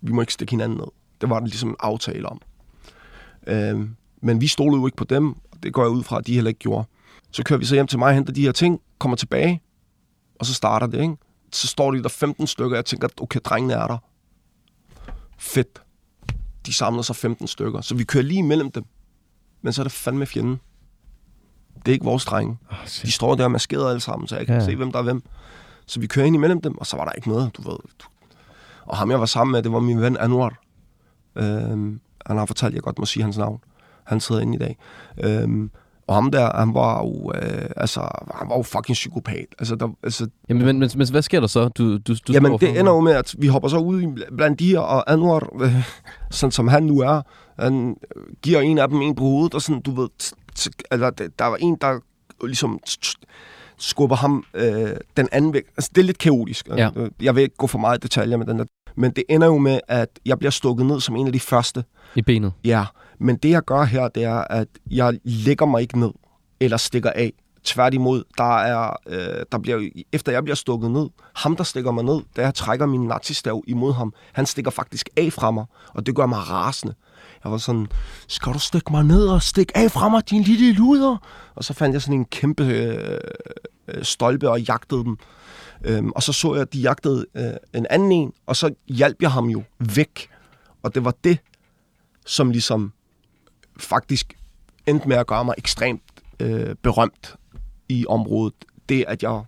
Vi må ikke stikke hinanden ned. Det var det ligesom en aftale om. Øhm, men vi stolede jo ikke på dem, og det går jeg ud fra, at de heller ikke gjorde. Så kører vi så hjem til mig, henter de her ting, kommer tilbage, og så starter det, ikke? Så står de der 15 stykker, og jeg tænker, okay, drengene er der. Fedt. De samler sig 15 stykker, så vi kører lige imellem dem. Men så er det fandme fjenden. Det er ikke vores drenge. Oh, De står der maskeret alle sammen, så jeg kan ja. se, hvem der er hvem. Så vi kører ind imellem dem, og så var der ikke noget, du ved. Og ham, jeg var sammen med, det var min ven Anwar. Øhm, han har fortalt, at jeg godt må sige hans navn. Han sidder inde i dag. Øhm, og ham der, han var jo, øh, altså, han var jo fucking psykopat. Altså, der, altså, Jamen, men, men, men hvad sker der så? Du, du, du Jamen, det ender jo med, at vi hopper så ud i- blandt de her, og Anwar, øh, sådan som han nu er, han øh, giver en af dem en på hovedet, og sådan, du ved, eller der var en, der ligesom skubber ham øh, den anden væk. Altså, det er lidt kaotisk. Ja. Jeg vil ikke gå for meget i detaljer med den der. Men det ender jo med, at jeg bliver stukket ned som en af de første. I benet. Ja, men det jeg gør her, det er, at jeg lægger mig ikke ned, eller stikker af. Tværtimod, der er, øh, der bliver, efter jeg bliver stukket ned, ham der stikker mig ned, da jeg trækker min nazistav imod ham, han stikker faktisk af fra mig, og det gør mig rasende. Jeg var sådan, skal du stikke mig ned og stikke af fra mig, din lille luder? Og så fandt jeg sådan en kæmpe øh, øh, stolpe og jagtede dem. Øhm, og så så jeg, at de jagtede øh, en anden en, og så hjalp jeg ham jo væk. Og det var det, som ligesom faktisk endte med at gøre mig ekstremt øh, berømt i området. Det, at jeg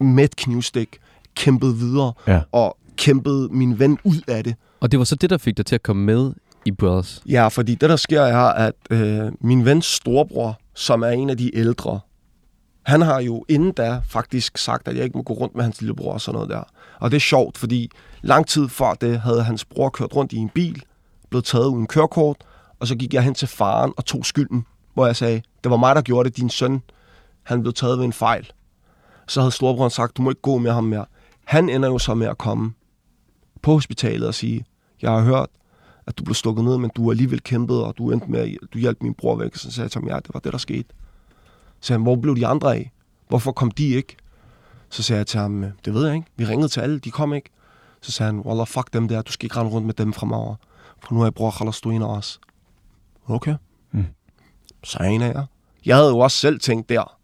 med et knivstik kæmpede videre Ja. og kæmpede min ven ud af det. Og det var så det, der fik dig til at komme med i Brothers. Ja, fordi det, der sker, er, at øh, min vens storebror, som er en af de ældre, han har jo inden da faktisk sagt, at jeg ikke må gå rundt med hans lillebror og sådan noget der. Og det er sjovt, fordi lang tid før det havde hans bror kørt rundt i en bil, blevet taget uden kørekort, og så gik jeg hen til faren og tog skylden, hvor jeg sagde, det var mig, der gjorde det, din søn, han blev taget ved en fejl. Så havde storebroren sagt, du må ikke gå med ham mere. Han ender jo så med at komme på hospitalet og sige, jeg har hørt, at du blev stukket ned, men du har alligevel kæmpet, og du endte med, at du hjalp min bror væk. Så sagde jeg til ham, ja, det var det, der skete. Så sagde han, hvor blev de andre af? Hvorfor kom de ikke? Så sagde jeg til ham, det ved jeg ikke. Vi ringede til alle, de kom ikke. Så sagde han, Wallah, fuck dem der, du skal ikke rende rundt med dem fremover. For nu er jeg bror Khalas, du en af os. Okay. Mm. Så jeg en af jer. Jeg havde jo også selv tænkt der.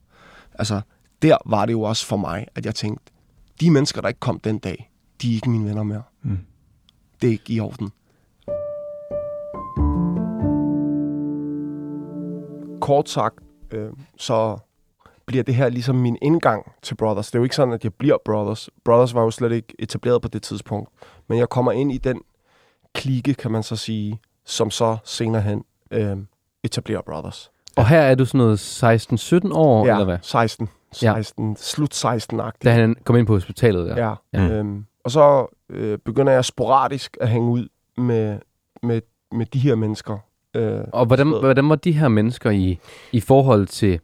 Altså, der var det jo også for mig, at jeg tænkte, de mennesker, der ikke kom den dag, de er ikke mine venner mere. Mm. Det er ikke i orden. Kort sagt, øh, så bliver det her ligesom min indgang til Brothers. Det er jo ikke sådan, at jeg bliver Brothers. Brothers var jo slet ikke etableret på det tidspunkt. Men jeg kommer ind i den klike, kan man så sige, som så senere hen øh, etablerer Brothers. Og her er du sådan noget 16-17 år, eller hvad? 16. Ja. 16 Slut 16-agtigt. Da han kom ind på hospitalet. Ja. Ja. ja. Øhm, og så øh, begynder jeg sporadisk at hænge ud med, med, med de her mennesker. Øh, Og hvordan, hvordan var de her mennesker i, i forhold til,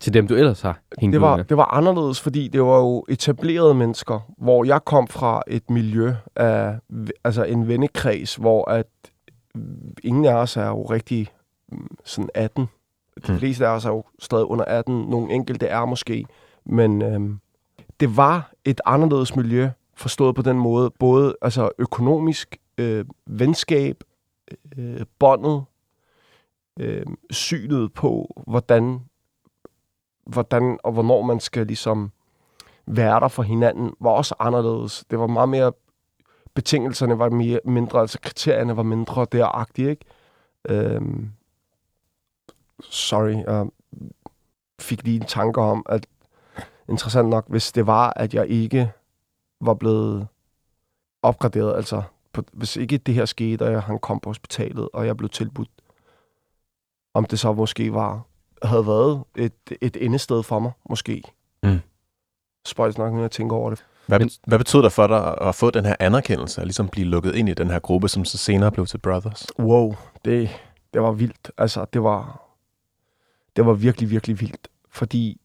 til dem, du ellers har hængt det, var, det var anderledes, fordi det var jo etablerede mennesker, hvor jeg kom fra et miljø af altså en vennekreds, hvor at ingen af os er jo rigtig mm, sådan 18. De Hmm. fleste af os er jo stadig under 18. Nogle enkelte er måske. Men øhm, det var et anderledes miljø, forstået på den måde. Både altså økonomisk, øh, venskab, øh, båndet, øh, synet på, hvordan, hvordan og hvornår man skal ligesom være der for hinanden, var også anderledes. Det var meget mere, betingelserne var mere, mindre, altså kriterierne var mindre deragtige, ikke? Øhm, sorry, jeg fik lige en tanke om, at interessant nok, hvis det var, at jeg ikke var blevet opgraderet, altså på, hvis ikke det her skete, og jeg, han kom på hospitalet, og jeg blev tilbudt, om det så måske var, havde været et, et endested for mig, måske. Mm. Spøjs nok, når jeg tænker over det. Hvad, Men- hvad betød det for dig at få den her anerkendelse, og ligesom blive lukket ind i den her gruppe, som så senere blev til Brothers? Wow, det, det var vildt. Altså, det var, det var virkelig, virkelig vildt. Fordi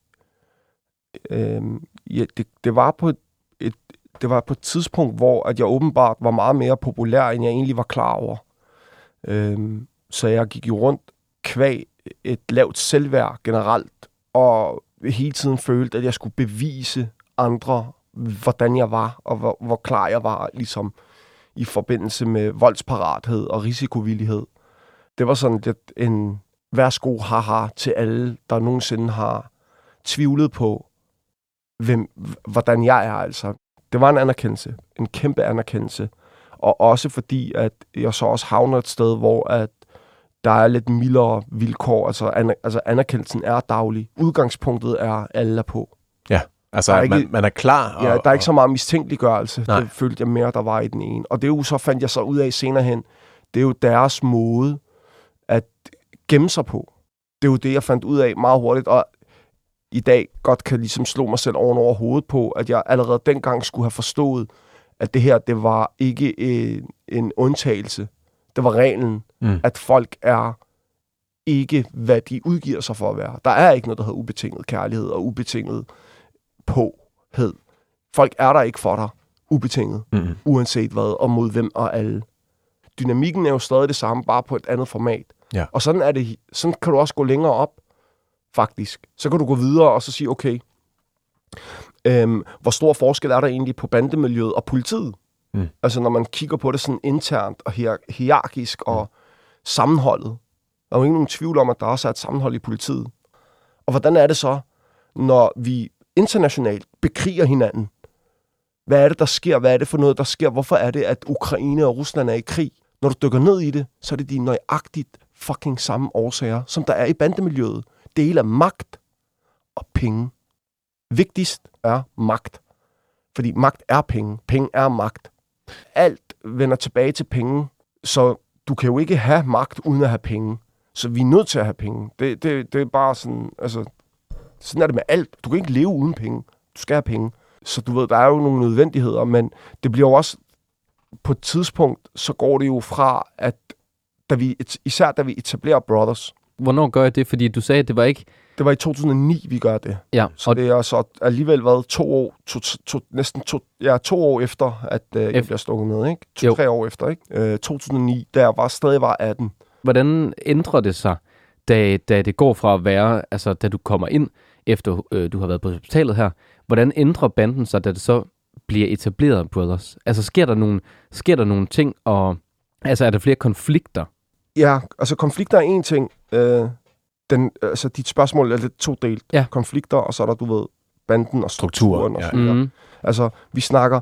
øhm, ja, det, det, var på et, et, det var på et tidspunkt, hvor at jeg åbenbart var meget mere populær, end jeg egentlig var klar over. Øhm, Så jeg gik jo rundt kvæg et lavt selvværd generelt, og hele tiden følte, at jeg skulle bevise andre, hvordan jeg var, og hvor, hvor klar jeg var, ligesom i forbindelse med voldsparathed og risikovillighed. Det var sådan lidt en værsgo haha til alle, der nogensinde har tvivlet på, hvem, hvordan jeg er altså. Det var en anerkendelse, en kæmpe anerkendelse. Og også fordi, at jeg så også havner et sted, hvor at der er lidt mildere vilkår. Altså, an, altså anerkendelsen er daglig. Udgangspunktet er, alle er på. Ja, altså Der er at man, ikke- man er klar. Og, Ja, der er ikke så meget mistænkeliggørelse. Nej. Det følte jeg mere, der var i den ene. Og det er jo så, fandt jeg så ud af senere hen, det er jo deres måde at gemme sig på. Det er jo det, jeg fandt ud af meget hurtigt, og i dag godt kan ligesom slå mig selv oven over hovedet på, at jeg allerede dengang skulle have forstået, at det her, det var ikke en, en undtagelse. Det var reglen, Mm. at folk er ikke, hvad de udgiver sig for at være. Der er ikke noget, der hedder ubetinget kærlighed og ubetinget påhed. Folk er der ikke for dig ubetinget, Mm. uanset hvad, og mod hvem og alle. Dynamikken er jo stadig det samme, bare på et andet format. Ja. Og sådan, er det, sådan kan du også gå længere op, faktisk. Så kan du gå videre og så sige, okay, øhm, hvor stor forskel er der egentlig på bandemiljøet og politiet? Mm. Altså når man kigger på det sådan internt og hier- hierarkisk og sammenholdet. Der er jo ikke nogen tvivl om, at der også er et sammenhold i politiet. Og hvordan er det så, når vi internationalt bekriger hinanden? Hvad er det, der sker? Hvad er det for noget, der sker? Hvorfor er det, at Ukraine og Rusland er i krig? Når du dykker ned i det, så er det de nøjagtigt fucking samme årsager, som der er i bandemiljøet. Det hele er magt og penge. Vigtigst er magt. Fordi magt er penge. Penge er magt. Alt vender tilbage til penge, så du kan jo ikke have magt uden at have penge. Så vi er nødt til at have penge. Det, det, det er bare sådan, altså, sådan er det med alt. Du kan ikke leve uden penge. Du skal have penge. Så du ved, der er jo nogle nødvendigheder, men det bliver jo også, på et tidspunkt, så går det jo fra, at da vi, især da vi etablerer Brothers, Hvornår gør jeg det? Fordi du sagde, at det var ikke... det var i 2009, vi gør det. Ja, Så og det er så alligevel været to år, to, to, næsten to, ja, to år efter, at øh, jeg Ef- bliver stukket ned, ikke? Jo. To-tre år efter, ikke? Øh, 2009, da jeg var, stadig var 18. hvordan ændrer det sig, da, da det går fra at være, altså da du kommer ind, efter øh, du har været på hospitalet her, hvordan ændrer banden sig, da det så bliver etableret, Brothers? Altså sker der nogle, sker der nogle ting, og altså er der flere konflikter? Ja, altså konflikter er en ting. Øh, den, altså dit spørgsmål er lidt to delt. Ja. Konflikter, og så er der, du ved, banden og strukturen. Strukturen, og ja. så videre. Mm. Altså, vi snakker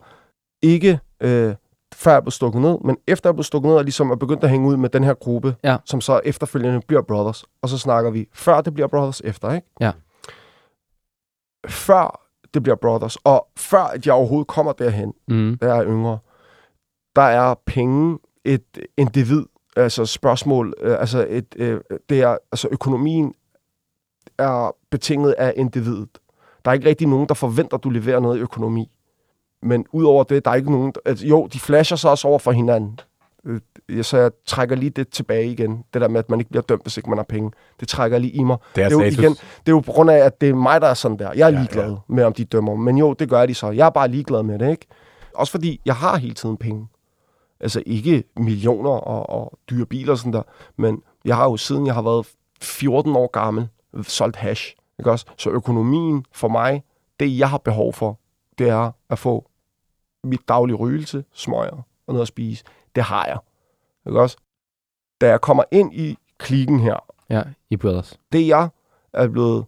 ikke øh, før jeg blev stukket ned, men efter jeg blev stukket ned, og ligesom er begyndt at hænge ud med den her gruppe, Ja. som så efterfølgende bliver Brothers. Og så snakker vi, før det bliver Brothers, efter, ikke? Ja. Før det bliver Brothers, og før at jeg overhovedet kommer derhen, Mm. da jeg er yngre, der er penge et individ, altså spørgsmål, øh, altså et, øh, det er, altså økonomien er betinget af individet. Der er ikke rigtig nogen, der forventer, at du leverer noget i økonomi. Men udover det, der er ikke nogen... Altså, jo, de flasher så også over for hinanden. Øh, Så jeg trækker lige det tilbage igen. Det der med, at man ikke bliver dømt, hvis ikke man har penge. Det trækker lige i mig. Det er, Det er jo status. igen, det er jo på grund af, at det er mig, der er sådan der. Jeg er Ja, ligeglad ja, med, om de dømmer. Men jo, det gør de så. Jeg er bare ligeglad med det, ikke? Også fordi, jeg har hele tiden penge. Altså ikke millioner og, og dyre biler og sådan der. Men jeg har jo siden jeg har været 14 år gammel, solgt hash. Ikke også? Så økonomien for mig, det jeg har behov for, det er at få mit daglige rygelse, smøger og noget at spise. Det har jeg. Ikke også? Da jeg kommer ind i klikken her, Ja, i Brothers. det jeg er blevet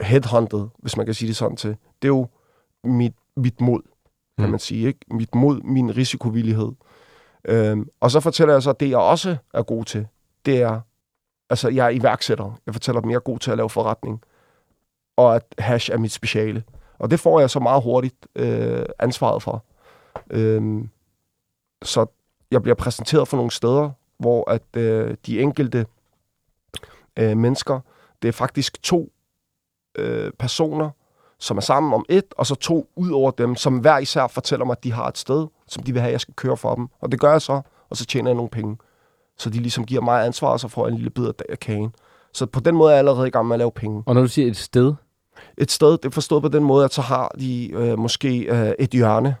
headhunted, hvis man kan sige det sådan til, det er jo mit, mit mod, kan Mm. man sige. Ikke? Mit mod, min risikovillighed. Øhm, og så fortæller jeg så, at det jeg også er god til, det er, altså jeg er iværksætter. Jeg fortæller dem, at jeg er god til at lave forretning. Og at hash er mit speciale. Og det får jeg så meget hurtigt øh, ansvaret for. Øhm, så jeg bliver præsenteret for nogle steder, hvor at øh, de enkelte øh, mennesker, det er faktisk to øh, personer, som er sammen om et, og så to ud over dem, som hver især fortæller mig, at de har et sted, som de vil have, at jeg skal køre for dem. Og det gør jeg så, og så tjener jeg nogle penge. Så de ligesom giver mig ansvar, og så får jeg en lille bid af kagen. Så på den måde er jeg allerede i gang med at lave penge. Og når du siger et sted, Et sted, det er forstået på den måde, at så har de øh, måske øh, et hjørne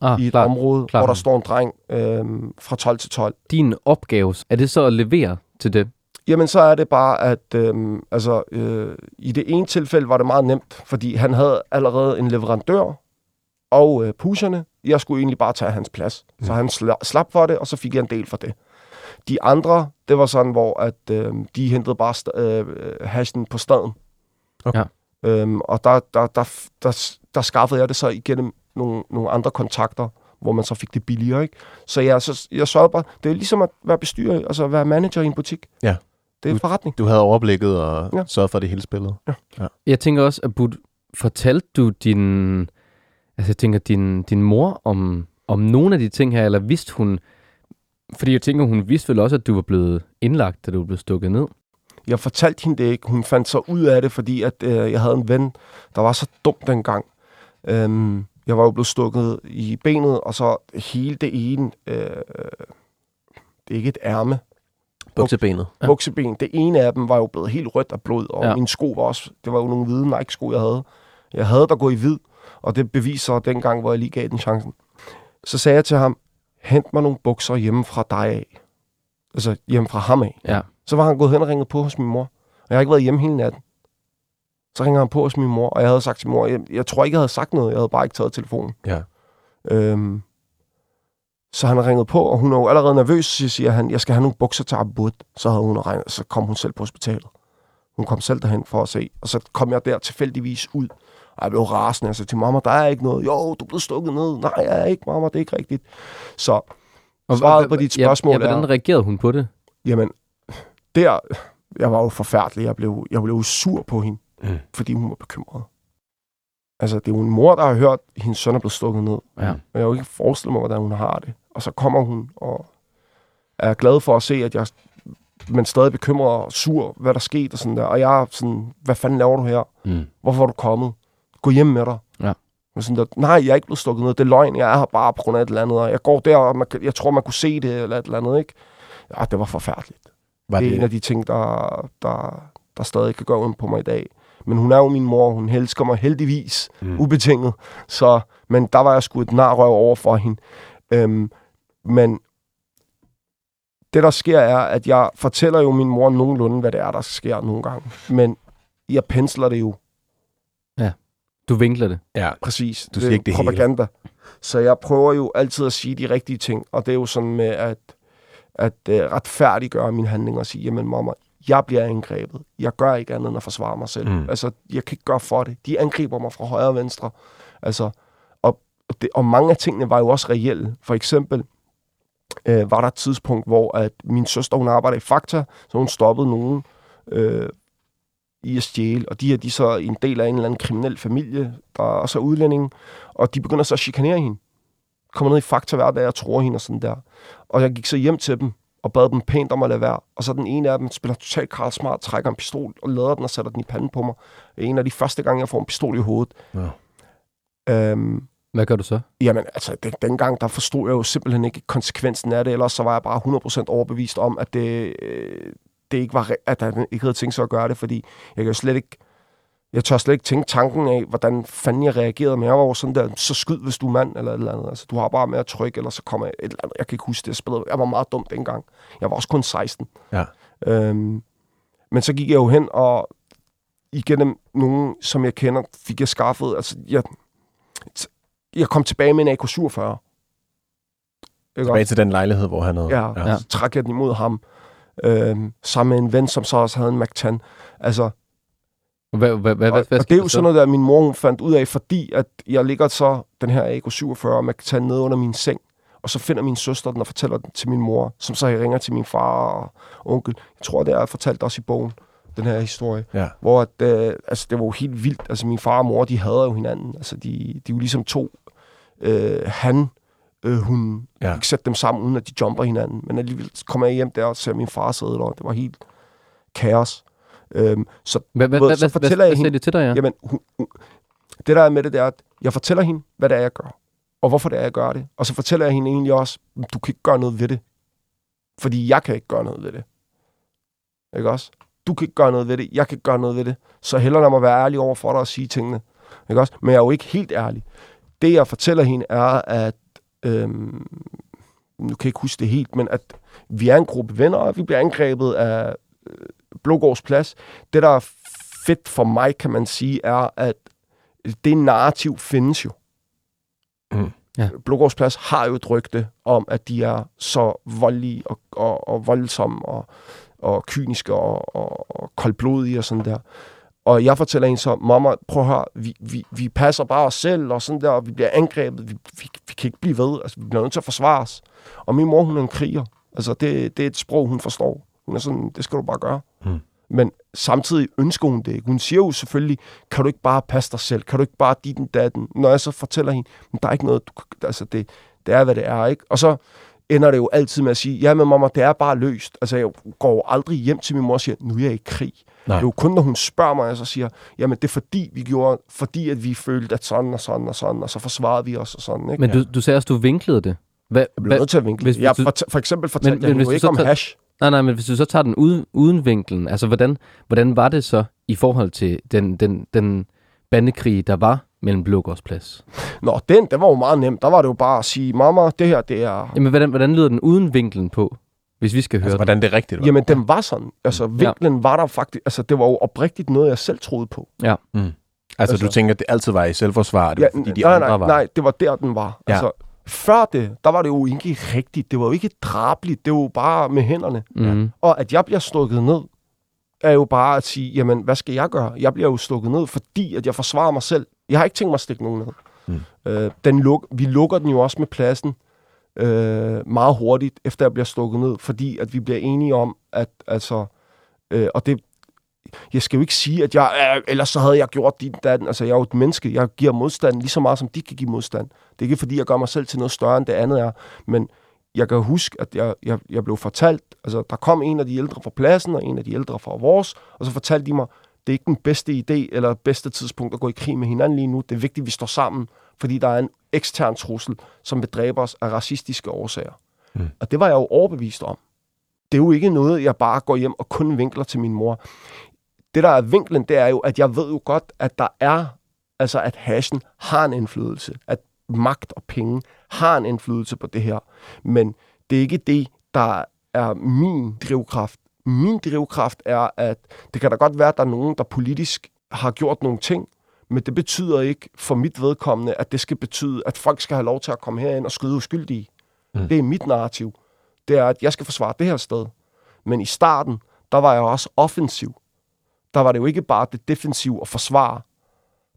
ah, i et klart. område, klart. hvor der står en dreng øh, fra 12 til 12. din opgave, er det så at levere til det? Jamen, så er det bare, at øhm, altså, øh, i det ene tilfælde var det meget nemt, fordi han havde allerede en leverandør og øh, pusherne. Jeg skulle egentlig bare tage hans plads. Mm. Så han sla- slap for det, og så fik jeg en del for det. De andre, det var sådan, hvor at, øh, de hentede bare st- øh, hashen på staden. Okay. Ja. Øhm, og der, der, der, der, der skaffede jeg det så igennem nogle, nogle andre kontakter, hvor man så fik det billigere. Ikke? Så jeg, så jeg sørgede bare, det er ligesom at være bestyrer, altså at være manager i en butik. Ja. Det er Du- forretning. Du havde overblikket og Ja. ja. sørget for, det hele spillede. Jeg tænker også, at Bud, fortalte du din, altså jeg tænker, din, din mor om, om nogle af de ting her, eller vidste hun, fordi jeg tænker, hun vidste vel også, at du var blevet indlagt, da du var blevet stukket ned. Jeg fortalte hende det ikke. Hun fandt så ud af det, fordi at, øh, jeg havde en ven, der var så dum dengang. Øhm, jeg var jo blevet stukket i benet, og så hele det ene, øh, det er ikke et ærme, Buksebenet. Ja. bukseben, det ene af dem var jo blevet helt rødt af blod, og Ja. ja. mine sko var også, det var jo nogle hvide Nike-sko, jeg havde. Jeg havde der gå i hvid, og det beviser dengang, hvor jeg lige gav den chancen. Så sagde jeg til ham, hent mig nogle bukser hjemme fra dig af. Altså hjemme fra ham af. Ja. Så var han gået hen og ringet på hos min mor. Og jeg har ikke været hjemme hele natten. Så ringer han på hos min mor, og jeg havde sagt til mor, jeg, jeg tror ikke, jeg havde sagt noget. Jeg havde bare ikke taget telefonen. Ja. Øhm, så han ringet på, og hun er jo allerede nervøs, så siger han, jeg skal have nogle bukser til Abud. Så, havde hun regnet, så kom hun selv på hospitalet. Hun kom selv derhen for at se, og så kom jeg der tilfældigvis ud. Og jeg blev rasende, sagde til mamma, der er ikke noget. Jo, du er blevet stukket ned. Nej, jeg er ikke, mamma, det er ikke rigtigt. Så Svaret på dit spørgsmål ja, ja, hvordan er- reagerede hun på det? Jamen, der, jeg var jo forfærdelig. Jeg blev, jeg blev sur på hende, Mm. fordi hun var bekymret. Altså, det er jo en mor, der har hørt, at hendes søn er blevet stukket ned. Ja. Og jeg har jo ikke forestillet mig, hvordan hun har det. Og så kommer hun og er glad for at se, at jeg men stadig bekymret og sur, hvad der skete og sådan der. Og jeg er sådan, hvad fanden laver du her? Mm. Hvorfor er du kommet? Gå hjem med dig. Ja. Og sådan der, nej, jeg er ikke blevet stukket ned. Det er løgn. Jeg er her bare på grund af et eller andet. Og jeg går der, og man, jeg tror, man kunne se det eller et eller andet, ikke? Ja, det var forfærdeligt. Var det er det, en af de ting, der, der, der stadig kan gå ondt på mig i dag. Men hun er jo min mor, hun elsker mig heldigvis, mm. ubetinget. Så, men der var jeg sgu et narrøv over for hende. Øhm, men det, der sker, er, at jeg fortæller jo min mor nogenlunde, hvad det er, der sker nogle gange. Men jeg pensler det jo Du vinkler det. ja, præcis. Du siger ikke det hele. propaganda. Så jeg prøver jo altid at sige de rigtige ting, og det er jo sådan med at, at uh, retfærdiggøre mine handlinger og sige, jamen mamma, jeg bliver angrebet. Jeg gør ikke andet end at forsvare mig selv. Mm. Altså, jeg kan ikke gøre for det. De angriber mig fra højre og venstre. Altså, og, og, det, og mange af tingene var jo også reelle. For eksempel øh, var der et tidspunkt, hvor at min søster, hun arbejder i Fakta, så hun stoppede nogen øh, i at stjæle, og de her, de er så en del af en eller anden kriminel familie, der også er udlændinge, og de begynder så at chikanere hende. Kommer ned i Fakta hver dag og tror hende og sådan der. Og jeg gik så hjem til dem, og bad dem pænt om at lade være. Og så den ene af dem spiller totalt Karl Smart, trækker en pistol og lader den og sætter den i panden på mig. Er en af de første gange, jeg får en pistol i hovedet. Ja. Øhm, Hvad gør du så? Jamen, altså, den, dengang, der forstod jeg jo simpelthen ikke konsekvensen af det, ellers så var jeg bare 100% overbevist om, at det, øh, det ikke var, at han ikke havde tænkt sig at gøre det, fordi jeg kan jo slet ikke, jeg tør slet ikke tænke tanken af, hvordan fanden jeg reagerede, men jeg var sådan der, så skyd, hvis du er mand, eller et eller andet. Altså, du har bare med at trykke, eller så kommer jeg et eller andet. Jeg kan ikke huske det, jeg. Jeg var meget dum dengang. Jeg var også kun 16. Ja. Øhm, men så gik jeg jo hen, og igennem nogen, som jeg kender, fik jeg skaffet, altså, jeg, jeg kom tilbage med en AK-47. Ikke tilbage også? til den lejlighed, hvor han havde... Ja. ja. så trak jeg den imod ham. Øhm, sammen med en ven, som så også havde en McTan. Altså, Hvad, hvad, hvad, og, hvad, og det er jo sådan noget, der min mor fandt ud af, fordi at jeg ligger så den her AK-47 og McTan nede under min seng, og så finder min søster den og fortæller den til min mor, som så ringer til min far og onkel. Jeg tror, det er fortalt også i bogen, den her historie. Ja. Hvor at, øh, altså, det var jo helt vildt. Altså, min far og mor, de hader jo hinanden. Altså, de, de er jo ligesom to øh, han, øh, hun. Ja. Ja. ikke sætte dem sammen, uden at de jumper hinanden. Men alligevel kommer jeg hjem der og ser min far sidde der, det var helt kaos. Øhm, så Hvad, hvad, hvad, så fortæller hvad, jeg hvad hende- de til dig, ja? Jamen, hun, hun, det der er med det, det er, at jeg fortæller hende, hvad det er, jeg gør. Og hvorfor det er, jeg gør det. Og så fortæller jeg hende egentlig også, du kan ikke gøre noget ved det. Fordi jeg kan ikke gøre noget ved det. Ikke også? Du kan ikke gøre noget ved det, jeg kan ikke gøre noget ved det. Så hellere lad mig være ærlig over for dig og sige tingene. Ikke også? Men jeg er jo ikke helt ærlig. Det, jeg fortæller hende, er, at øhm, nu kan jeg ikke huske det helt, men at vi er en gruppe venner, og vi bliver angrebet af øh, Blågårds Plads. Det, der er fedt for mig, kan man sige, er, at det narrativ findes jo. Mm. Ja. Blågårds Plads har jo et rygte om, at de er så voldelige og, og, og voldsomme og, og kyniske og, og, og koldblodige og sådan der. Og jeg fortæller en så, mamma, prøv at høre, vi, vi, vi passer bare os selv og sådan der, og vi bliver angrebet, vi, vi, vi kan ikke blive ved, altså vi bliver nødt til at forsvare os. Og min mor, hun er en kriger. Altså det, det er et sprog, hun forstår. Hun er sådan, det skal du bare gøre. Mm. Men samtidig ønsker hun det ikke. Hun siger jo selvfølgelig, kan du ikke bare passe dig selv? Kan du ikke bare dit den datten? Når jeg så fortæller hende, men der er ikke noget, du, altså det, det er, hvad det er, ikke? Og så ender det jo altid med at sige, ja, men mamma, det er bare løst. Altså, jeg går aldrig hjem til min mor og siger, nu er jeg i krig. Nej. Det er jo kun, når hun spørger mig, og så siger, jamen, det er fordi, vi gjorde, fordi at vi følte, at sådan og sådan og sådan, og så forsvarede vi os og sådan, ikke? Men du, du sagde også, du vinklede det. Hvad, jeg hvad, nødt til at vinkle. hvis- jeg, for, for eksempel fortalte Men- jeg men hvis jo ikke om tager- hash. nej, nej, men hvis du så tager den uden, uden vinklen, altså hvordan, hvordan var det så i forhold til den, den, den bandekrig, der var mellem Blågårdsplads? Nå, den, den var jo meget nem. Der var det jo bare at sige, mamma, det her, det er... Jamen, hvordan, hvordan lyder den uden vinklen på, hvis vi skal høre Altså, den? hvordan det er rigtigt var. Jamen, den var sådan. Altså, vinklen var der faktisk... Altså, det var jo oprigtigt noget, jeg selv troede på. Altså, Altså- du tænker, at det altid var i selvforsvar, det Ja, var, fordi de nej, andre nej, var... nej, det var der, den var. Ja. Altså, før det, der var det jo ikke rigtigt. Det var jo ikke drabligt. Det var jo bare med hænderne. Mm. Og at jeg bliver stukket ned, er jo bare at sige, jamen, hvad skal jeg gøre? Jeg bliver jo stukket ned, fordi at jeg forsvarer mig selv. Jeg har ikke tænkt mig at stikke nogen ned. Mm. Øh, den luk, vi lukker den jo også med pladsen øh, meget hurtigt, efter jeg bliver stukket ned, fordi at vi bliver enige om, at altså, øh, og det, jeg skal jo ikke sige, at jeg, øh, ellers så havde jeg gjort din datten. Altså, jeg er jo et menneske. Jeg giver modstand lige så meget, som de kan give modstand. Det er ikke, fordi jeg gør mig selv til noget større, end det andet er. Men jeg kan huske, at jeg, jeg, jeg blev fortalt, altså, der kom en af de ældre fra pladsen, og en af de ældre fra vores, og så fortalte de mig, det er ikke den bedste idé, eller bedste tidspunkt at gå i krig med hinanden lige nu. Det er vigtigt, at vi står sammen, fordi der er en ekstern trussel, som vil dræbe os af racistiske årsager. Mm. Og det var jeg jo overbevist om. Det er jo ikke noget, jeg bare går hjem og kun vinkler til min mor. Det, der er vinklen, det er jo, at jeg ved jo godt, at der er, altså at hashen har en indflydelse, at magt og penge har en indflydelse på det her. Men det er ikke det, der er min drivkraft. Min drivkraft er, at det kan da godt være, at der er nogen, der politisk har gjort nogle ting, men det betyder ikke for mit vedkommende, at det skal betyde, at folk skal have lov til at komme herind og skyde uskyldige. Mm. Det er mit narrativ. Det er, at jeg skal forsvare det her sted. Men i starten, der var jeg også offensiv. Der var det jo ikke bare det defensive og forsvare.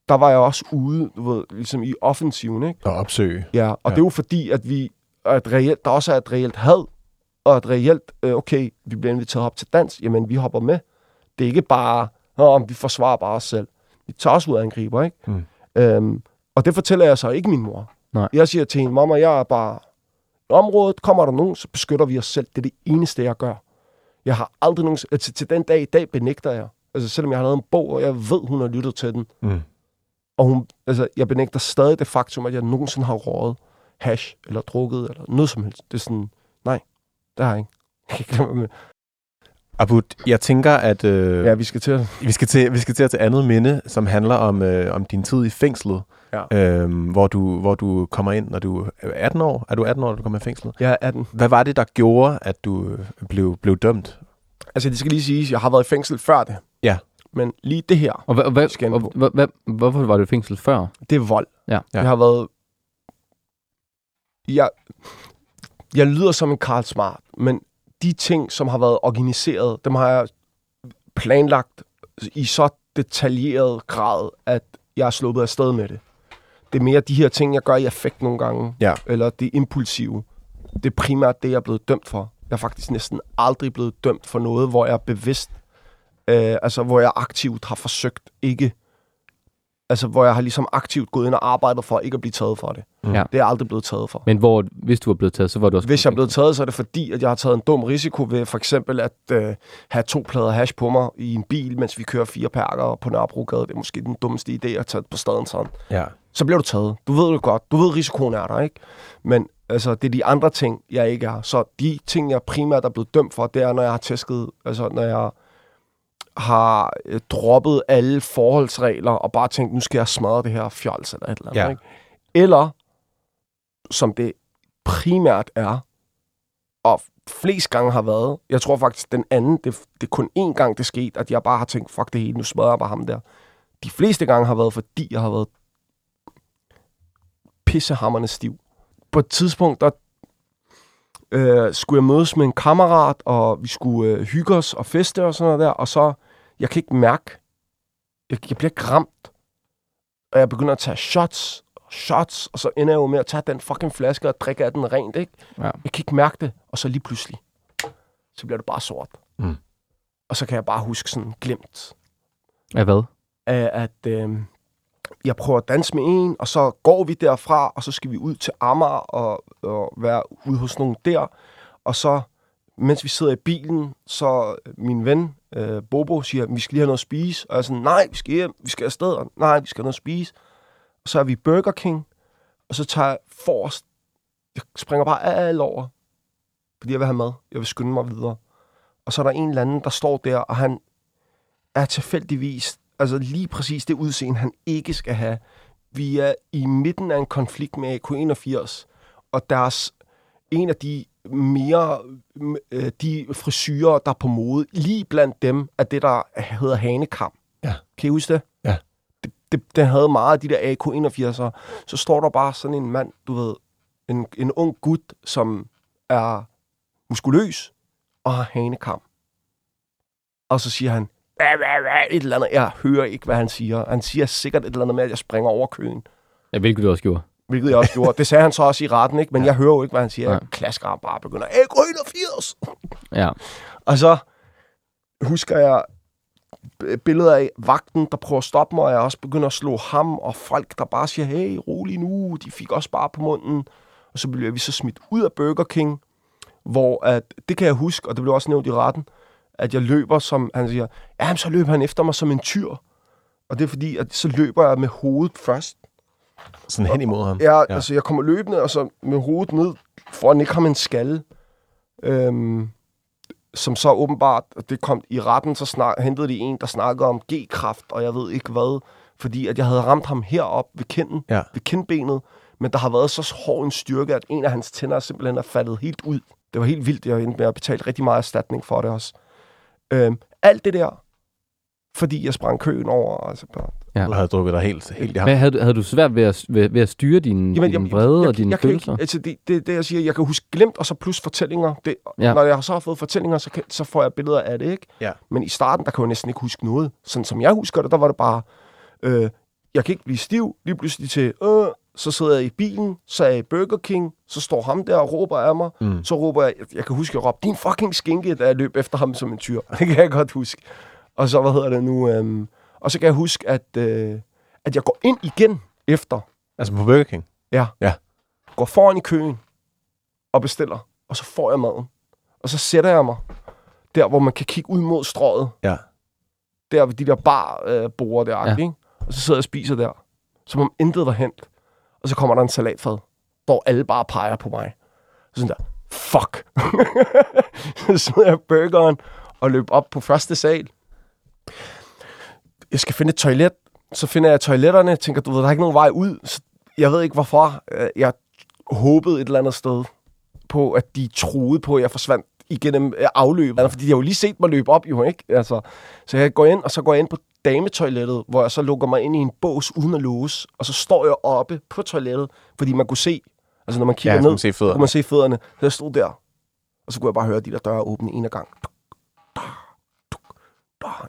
Der var jeg også ude, du ved, ligesom i offensiven, ikke? Og opsøge. Ja, og ja. det er jo fordi, at vi at reelt, der også er et reelt had, og et reelt, øh, okay, vi bliver inviteret op til dans, jamen vi hopper med. Det er ikke bare, om vi forsvarer bare os selv. Vi tager også ud af angriber, ikke? Mm. Øhm, og det fortæller jeg så ikke min mor. Nej. Jeg siger til hende, mamma, jeg er bare... I området kommer der nogen, så beskytter vi os selv. Det er det eneste, jeg gør. Jeg har aldrig nogen... Altså, til den dag i dag benægter jeg. Altså, selvom jeg har lavet en bog, og jeg ved, hun har lyttet til den. Mm. Og hun, altså, jeg benægter stadig det faktum, at jeg nogensinde har røget hash, eller drukket, eller noget som helst. Det er sådan, nej, det har jeg ikke. Abud, jeg tænker, at øh, ja, vi skal til vi, skal til, vi skal til at tage andet minde, som handler om, øh, om din tid i fængslet. Ja. Øhm, hvor, du, hvor du kommer ind, når du er 18 år. Er du 18 år, når du kommer i fængslet? Jeg er 18. Hvad var det, der gjorde, at du øh, blev, blev dømt? Altså, det skal lige siges, jeg har været i fængsel før det. Ja. Men lige det her, Og, Skal jeg og på. hvad, hvad, hvorfor var du i fængsel før? det er vold. Ja. Ja. Jeg har været... Jeg, jeg lyder som en Karl Smart, men de ting, som har været organiseret, dem har jeg planlagt i så detaljeret grad, at jeg er sluppet af sted med det. Det er mere de her ting, jeg gør i affekt nogle gange, Ja. eller det impulsive. Det er primært det, jeg er blevet dømt for. Jeg er faktisk næsten aldrig blevet dømt for noget, hvor jeg er bevidst, øh, altså hvor jeg aktivt har forsøgt ikke, altså hvor jeg har ligesom aktivt gået ind og arbejdet for ikke at blive taget for det. Mm. Ja. Det er jeg aldrig blevet taget for. Men hvor, hvis du var blevet taget, så var du også... Hvis jeg er blevet taget, så er det fordi, at jeg har taget en dum risiko ved for eksempel at øh, have to plader hash på mig i en bil, mens vi kører fire perker på Nørrebrogade. Det er måske den dummeste idé at tage på staden sådan. Ja. Så bliver du taget. Du ved det godt. Du ved, risikoen er der, ikke? Men altså, det er de andre ting, jeg ikke er. Så de ting, jeg primært er blevet dømt for, det er, når jeg har tæsket, altså når jeg har øh, droppet alle forholdsregler og bare tænkt, nu skal jeg smadre det her fjols eller et eller andet. Ja. Ikke? Eller, som det primært er, og flest gange har været, jeg tror faktisk, den anden, det, det er kun én gang, det skete, at jeg bare har tænkt, fuck det hele, nu smadrer jeg bare ham der. De fleste gange har været, fordi jeg har været pissehammerne stiv. På et tidspunkt, der øh, skulle jeg mødes med en kammerat, og vi skulle øh, hygge os og feste og sådan noget der, og så, jeg kan ikke mærke, jeg, jeg bliver ramt, og jeg begynder at tage shots, shots, og så ender jeg jo med at tage den fucking flaske og drikke af den rent, ikke? Ja. Jeg kan ikke mærke det, og så lige pludselig, så bliver det bare sort. Mm. Og så kan jeg bare huske sådan glemt, Af hvad? af at øh, jeg prøver at danse med en, og så går vi derfra, og så skal vi ud til Amager og, og være ude hos nogen der. Og så, mens vi sidder i bilen, så min ven, øh, Bobo, siger, vi skal lige have noget at spise. Og jeg er sådan, nej, vi skal hjem, vi skal afsted. Og, nej, vi skal have noget at spise. Og så er vi i Burger King, og så tager jeg forrest. Jeg springer bare alt over, fordi jeg vil have mad. Jeg vil skynde mig videre. Og så er der en eller anden, der står der, og han er tilfældigvis altså lige præcis det udseende, han ikke skal have. Vi er i midten af en konflikt med AK81, og deres en af de mere øh, de frisyrer, der er på mode, lige blandt dem, er det, der hedder hanekam. Ja. Kan I huske det? Ja. Det, det, det havde meget af de der AK81'ere. Så står der bare sådan en mand, du ved, en, en ung gut, som er muskuløs og har hanekam. Og så siger han, et eller andet. Jeg hører ikke, hvad han siger. Han siger sikkert et eller andet med, at jeg springer over køen. Ja, hvilket du også gjorde. Hvilket jeg også gjorde. Det sagde han så også i retten, ikke? Men ja. jeg hører jo ikke, hvad han siger. Jeg Nej. klasker ham bare og begynder, AK81! Ja. Og så husker jeg billeder af vagten, der prøver at stoppe mig, og jeg også begynder at slå ham, og folk, der bare siger, hey, rolig nu, de fik også bare på munden. Og så bliver vi så smidt ud af Burger King, hvor at, det kan jeg huske, og det blev også nævnt i retten, at jeg løber som, han siger, ja, så løber han efter mig som en tyr. Og det er fordi, at så løber jeg med hovedet først. Sådan hen imod ham. Ja, ja. altså jeg kommer løbende, og så med hovedet ned, for at ikke ham en skalle. Øhm, som så åbenbart, og det kom i retten, så snak, hentede de en, der snakkede om G-kraft, og jeg ved ikke hvad, fordi at jeg havde ramt ham herop ved kinden, Ja. ved kindbenet, men der har været så hård en styrke, at en af hans tænder simpelthen er faldet helt ud. Det var helt vildt, jeg endte med at betale rigtig meget erstatning for det også. Øhm, alt det der, fordi jeg sprang køen over. Altså bare, Du havde drukket dig helt, helt i ham. Hvad, havde, du- havde du svært ved at, ved, ved at styre din, Jamen, din vrede jeg, og dine jeg kan følelser? Ikke, altså det, det, det, jeg siger, jeg kan huske glemt, og så plus fortællinger. Det, Ja. ja. Når jeg så har fået fortællinger, så, kan, så får jeg billeder af det, ikke? Ja. Men i starten, der kan jeg næsten ikke huske noget. Sådan som jeg husker det, der var det bare, øh, jeg kan ikke blive stiv, lige pludselig til, øh, så sidder jeg i bilen, så er jeg i Burger King, så står ham der og råber af mig. Mm. Så råber jeg, jeg kan huske, jeg råbte, din fucking skinke, da jeg løb efter ham som en tyr. Det kan jeg godt huske. Og så, hvad hedder det nu, øhm, og så kan jeg huske, at, øh, at jeg går ind igen efter, Altså på Burger King. går foran i køen og bestiller, og så får jeg maden. Og så sætter jeg mig der, hvor man kan kigge ud mod strøget. Ja. Der ved de der bar øh, der, Ja. ja. ikke? Og så sidder jeg og spiser der, som om intet var hent. Og så kommer der en salatfad, hvor alle bare peger på mig. Så sådan der, fuck. så smider jeg burgeren og løber op på første sal. Jeg skal finde et toilet. Så finder jeg toiletterne. Tænker, du ved, der er ikke nogen vej ud. Så jeg ved ikke hvorfor. Øh, Jeg håbede et eller andet sted på, at de troede på, at jeg forsvandt igennem øh, afløbet. Fordi de har jo lige set mig løbe op, jo, ikke? Altså, så jeg går ind, og så går jeg ind på dametoilettet, hvor jeg så lukker mig ind i en bås uden at låse. Og så står jeg oppe på toilettet, fordi man kunne se, altså når man kigger Ja, ned, man se så fødderne. kunne man se fødderne. Så jeg stod der, og så kunne jeg bare høre de der døre åbne en af gang.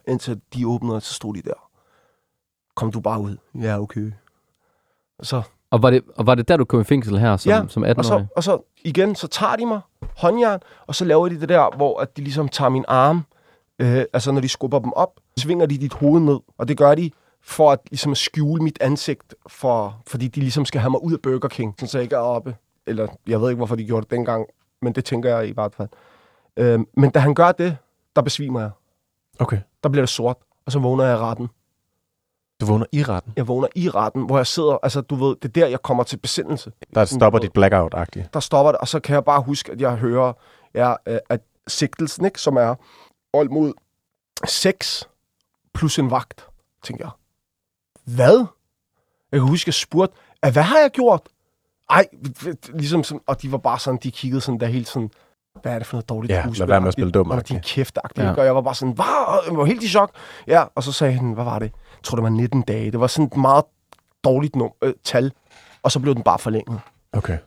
Indtil de åbnede, og så stod de der. Kom du bare ud. Ja, okay. Og så Og var, det, og var det der, du kom i fængsel her som, Ja, som og 18-årig? så, og så igen, så tager de mig håndjern, og så laver de det der, hvor at de ligesom tager min arm, øh, altså når de skubber dem op, svinger de dit hoved ned, og det gør de for at ligesom skjule mit ansigt, for, fordi de ligesom skal have mig ud af Burger King, så jeg ikke er oppe. Eller jeg ved ikke, hvorfor de gjorde det dengang, men det tænker jeg i hvert fald. Øh, men da han gør det, der besvimer jeg. Okay. Der bliver det sort, og så vågner jeg i retten. Du vågner i retten. Jeg vågner i retten, hvor jeg sidder, altså du ved, det er der, jeg kommer til besindelse. Der stopper dit blackout-agtigt. der stopper det, og så kan jeg bare huske, at jeg hører, ja, øh, at sigtelsen, ikke, som er old mod 6 plus en vagt, tænker jeg. Hvad? Jeg kan huske, jeg spurgte, "Ah, hvad har jeg gjort? Ej, ligesom sådan, og de var bare sådan, de kiggede sådan der helt sådan, hvad er det for noget dårligt Ja, skuespil? lad være med at spille dum, Og din kæft Ja. ja. Og jeg var bare sådan, hvad? Jeg var helt i chok. Ja, og så sagde han, hvad var det? Jeg tror, det var 19 dage. Det var sådan et meget dårligt num- øh, tal. Og så blev den bare forlænget. Okay.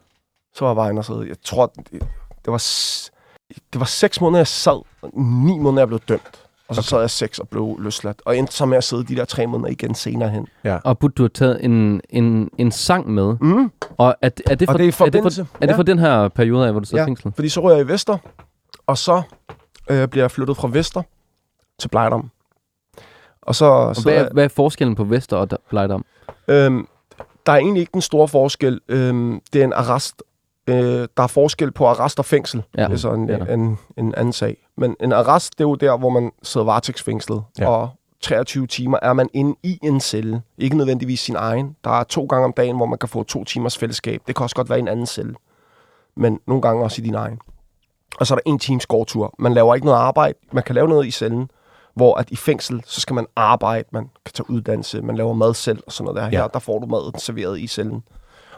Så var jeg bare inde og sidde. Jeg tror, det, det var, s- det var seks måneder, jeg sad. og Ni måneder, jeg blev dømt. Og så Okay. sad jeg seks og blev løsladt. Og endte så med at sidde de der tre måneder igen senere hen. Og burde du have taget en, en, en sang med? Mm. Og er, er det for, Og det er i er det for, er det for den her periode af, hvor du sidder i Ja. fængsel? Fordi så ryger jeg i Vester, og så øh, bliver jeg flyttet fra Vester til Blejdom. Og så Og sidder hvad, jeg, hvad er forskellen på Vester og Blejdom? øhm, der er egentlig ikke den store forskel. Øhm, det er en arrest. Øh, der er forskel på arrest og fængsel. Ja, det er så en, er der. en, en anden sag. Men en arrest, det er jo der, hvor man sidder varetægtsfængslet. Ja. Og 23 timer er man inde i en celle. Ikke nødvendigvis sin egen. Der er to gange om dagen, hvor man kan få to timers fællesskab. Det kan også godt være i en anden celle. Men nogle gange også i din egen. Og så er der en times gårdtur. Man laver ikke noget arbejde. Man kan lave noget i cellen, hvor at i fængsel, så skal man arbejde, man kan tage uddannelse, man laver mad selv og sådan noget der. Ja. Her, der får du maden serveret i cellen.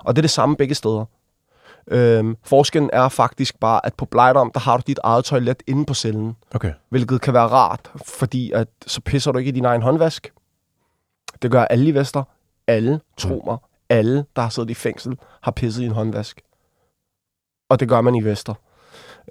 Og det er det samme begge steder. Øhm, forskellen er faktisk bare, at på Blejdom, der har du dit eget toilet inde på cellen, Okay. hvilket kan være rart, fordi at så pisser du ikke i din egen håndvask. Det gør alle i Vester. Alle, tro mig, alle, der har siddet i fængsel, har pisset i en håndvask. Og det gør man i Vester.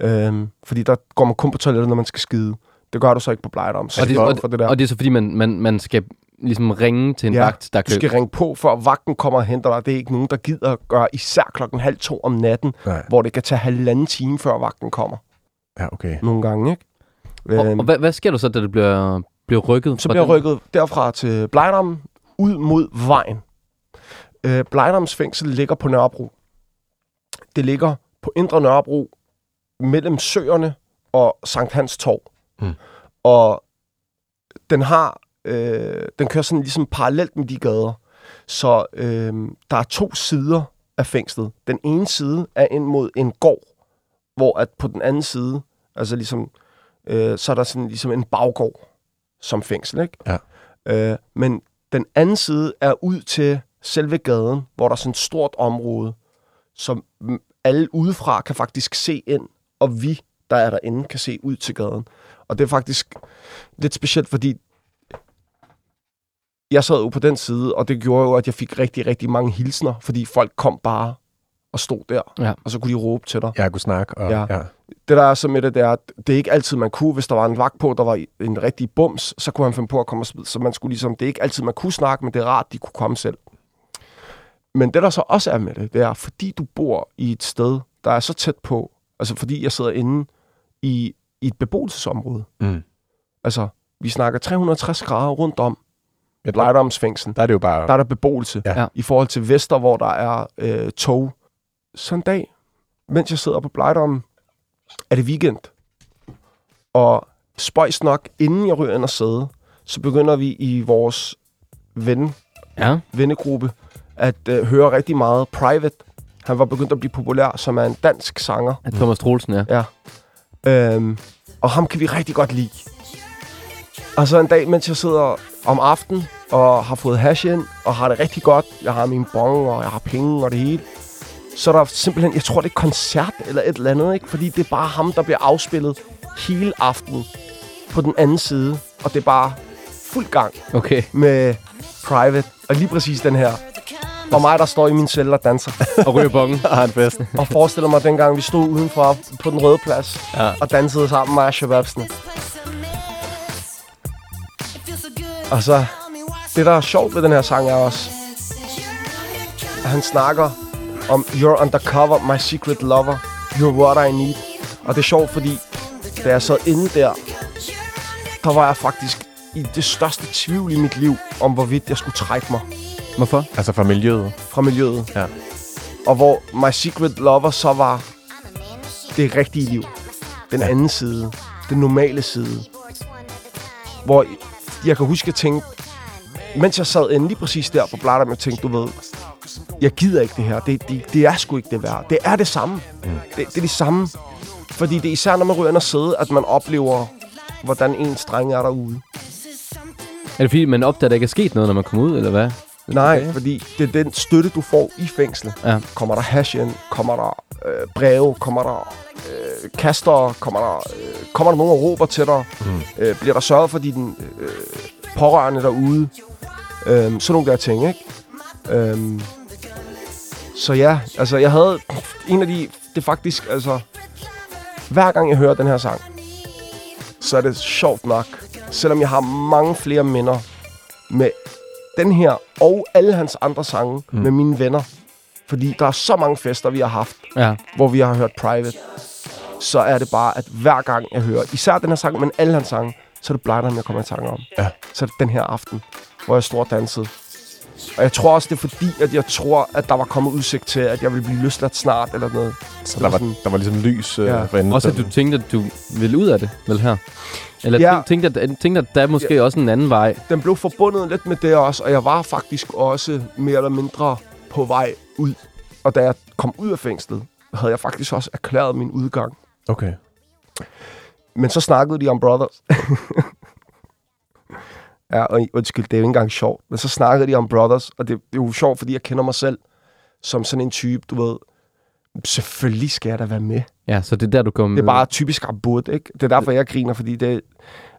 Øhm, fordi der går man kun på toilettet, når man skal skide. Det gør du så ikke på Blejdom. Så Og det, og, for det der. og det er så fordi, man, man, man skal ligesom ringe til en Ja, vagt, der Du kan... skal ringe på, før vagten kommer og henter dig. Det er ikke nogen, der gider at gøre især klokken halv to om natten, Nej. hvor det kan tage halvanden time, før vagten kommer. Ja, okay. Nogle gange, ikke? Og, Øhm, og hvad, hvad sker der så, da det bliver, bliver rykket? så fra bliver den? rykket derfra til Blejdam, ud mod vejen. Øh, Blejdams fængsel ligger på Nørrebro. Det ligger på Indre Nørrebro, mellem Søerne og Sankt Hans Torv. Mm. Og den har, øh, den kører sådan ligesom parallelt med de gader. Så øh, der er to sider af fængslet. Den ene side er ind mod en gård, hvor at på den anden side, altså ligesom, øh, så er der sådan ligesom en baggård som fængsel, ikke? Ja. Øh, men den anden side er ud til selve gaden, hvor der er sådan et stort område, som alle udefra kan faktisk se ind, og vi, der er derinde, kan se ud til gaden. Og det er faktisk lidt specielt, fordi jeg sad jo på den side, og det gjorde jo, at jeg fik rigtig, rigtig mange hilsner, fordi folk kom bare og stod der, Ja. og så kunne de råbe til dig. Jeg kunne snakke, og ja. Ja. ja. Det der er så med det, det er, at det er ikke altid, man kunne. Hvis der var en vagt på, der var en rigtig bums, så kunne han finde på at komme og smide. Så man skulle ligesom, det er ikke altid, man kunne snakke, men det er rart, de kunne komme selv. Men det, der så også er med det, det er, fordi du bor i et sted, der er så tæt på, altså fordi jeg sidder inde i, i et beboelsesområde. Mm. Altså, vi snakker 360 grader rundt om Der, Blejdomsfængsel. der er det jo bare... Der er der beboelse. Ja. I forhold til Vester, hvor der er øh, tog. Så en dag, mens jeg sidder på Blejdom, er det weekend. Og spøjs nok, inden jeg ryger ind og sidde, så begynder vi i vores ven, Ja. vennegruppe at øh, høre rigtig meget Private. Han var begyndt at blive populær, som er en dansk sanger. At Thomas Troelsen, ja. Ja. Øhm, og ham kan vi rigtig godt lide. Og så en dag, mens jeg sidder om aftenen og har fået hash ind, og har det rigtig godt, jeg har min bong, og jeg har penge og det hele, så er der simpelthen, jeg tror det er koncert eller et eller andet, ikke? fordi det er bare ham, der bliver afspillet hele aftenen på den anden side, og det er bare fuld gang Okay. med Private, og lige præcis den her. Og mig, der står i min celle og danser. Og ryger bongen. Og har en fest. Og forestiller mig dengang, vi stod udenfor på den røde plads Ja. og dansede sammen med Shababsene. Og så, det der er sjovt ved den her sang er også, at han snakker om You're undercover, my secret lover. You're what I need. Og det er sjovt, fordi da jeg sad inde der, der var jeg faktisk i det største tvivl i mit liv, om hvorvidt jeg skulle trække mig Hvorfor? Altså fra miljøet. fra miljøet. Ja. Og hvor My Secret Lover så var det rigtige liv. Den Ja. anden side. Den normale side. Hvor jeg kan huske, at jeg tænkte, mens jeg sad inde lige præcis der på Blatter, jeg tænkte, du ved, jeg gider ikke det her. Det, det, det er sgu ikke det værd. Det er det samme. Mm. Det, det er det samme. Fordi det er især, når man ryger ind og sidde, at man oplever, hvordan ens drenge er derude. Er det fordi, man opdager, at der ikke er sket noget, når man kommer ud, eller hvad? Nej, Okay. fordi det er den støtte, du får i fængslet. Ja. Kommer der hash ind, kommer der øh, breve, kommer der øh, kaster, kommer der, øh, kommer der nogen og råber til dig, Mm. øh, bliver der sørget for din øh, pårørende derude, øh, sådan nogle der ting, ikke? Øh, så ja, altså jeg havde en af de, det faktisk, altså, hver gang jeg hører den her sang, så er det sjovt nok, selvom jeg har mange flere minder med den her og alle hans andre sange Mm. med mine venner. Fordi der er så mange fester, vi har haft, Ja. hvor vi har hørt Private. Så er det bare, at hver gang jeg hører, især den her sang, men alle hans sange, så er det Blind, jeg kommer i tanke om. Ja. Så er det den her aften, hvor jeg stod og dansede. Og jeg tror også, det er fordi, at jeg tror, at der var kommet udsigt til, at jeg ville blive løsladt snart, eller noget. Så der var, der var ligesom lys øh, Ja. for enden. Også at du tænkte, at du ville ud af det, vel her? Eller Ja. ja. tænkte, at, tænkte, at der er måske ja. også en anden vej. den blev forbundet lidt med det også, og jeg var faktisk også mere eller mindre på vej ud. Og da jeg kom ud af fængslet, havde jeg faktisk også erklæret min udgang. Okay. Men så snakkede de om Brothers. ja, og undskyld, det er jo ikke engang sjovt. Men så snakkede de om Brothers, og det, det er jo sjovt, fordi jeg kender mig selv som sådan en type, du ved, selvfølgelig skal jeg da være med. Ja, så det er der, du kom Det er bare typisk absurd, ikke? Det er derfor, jeg griner, fordi det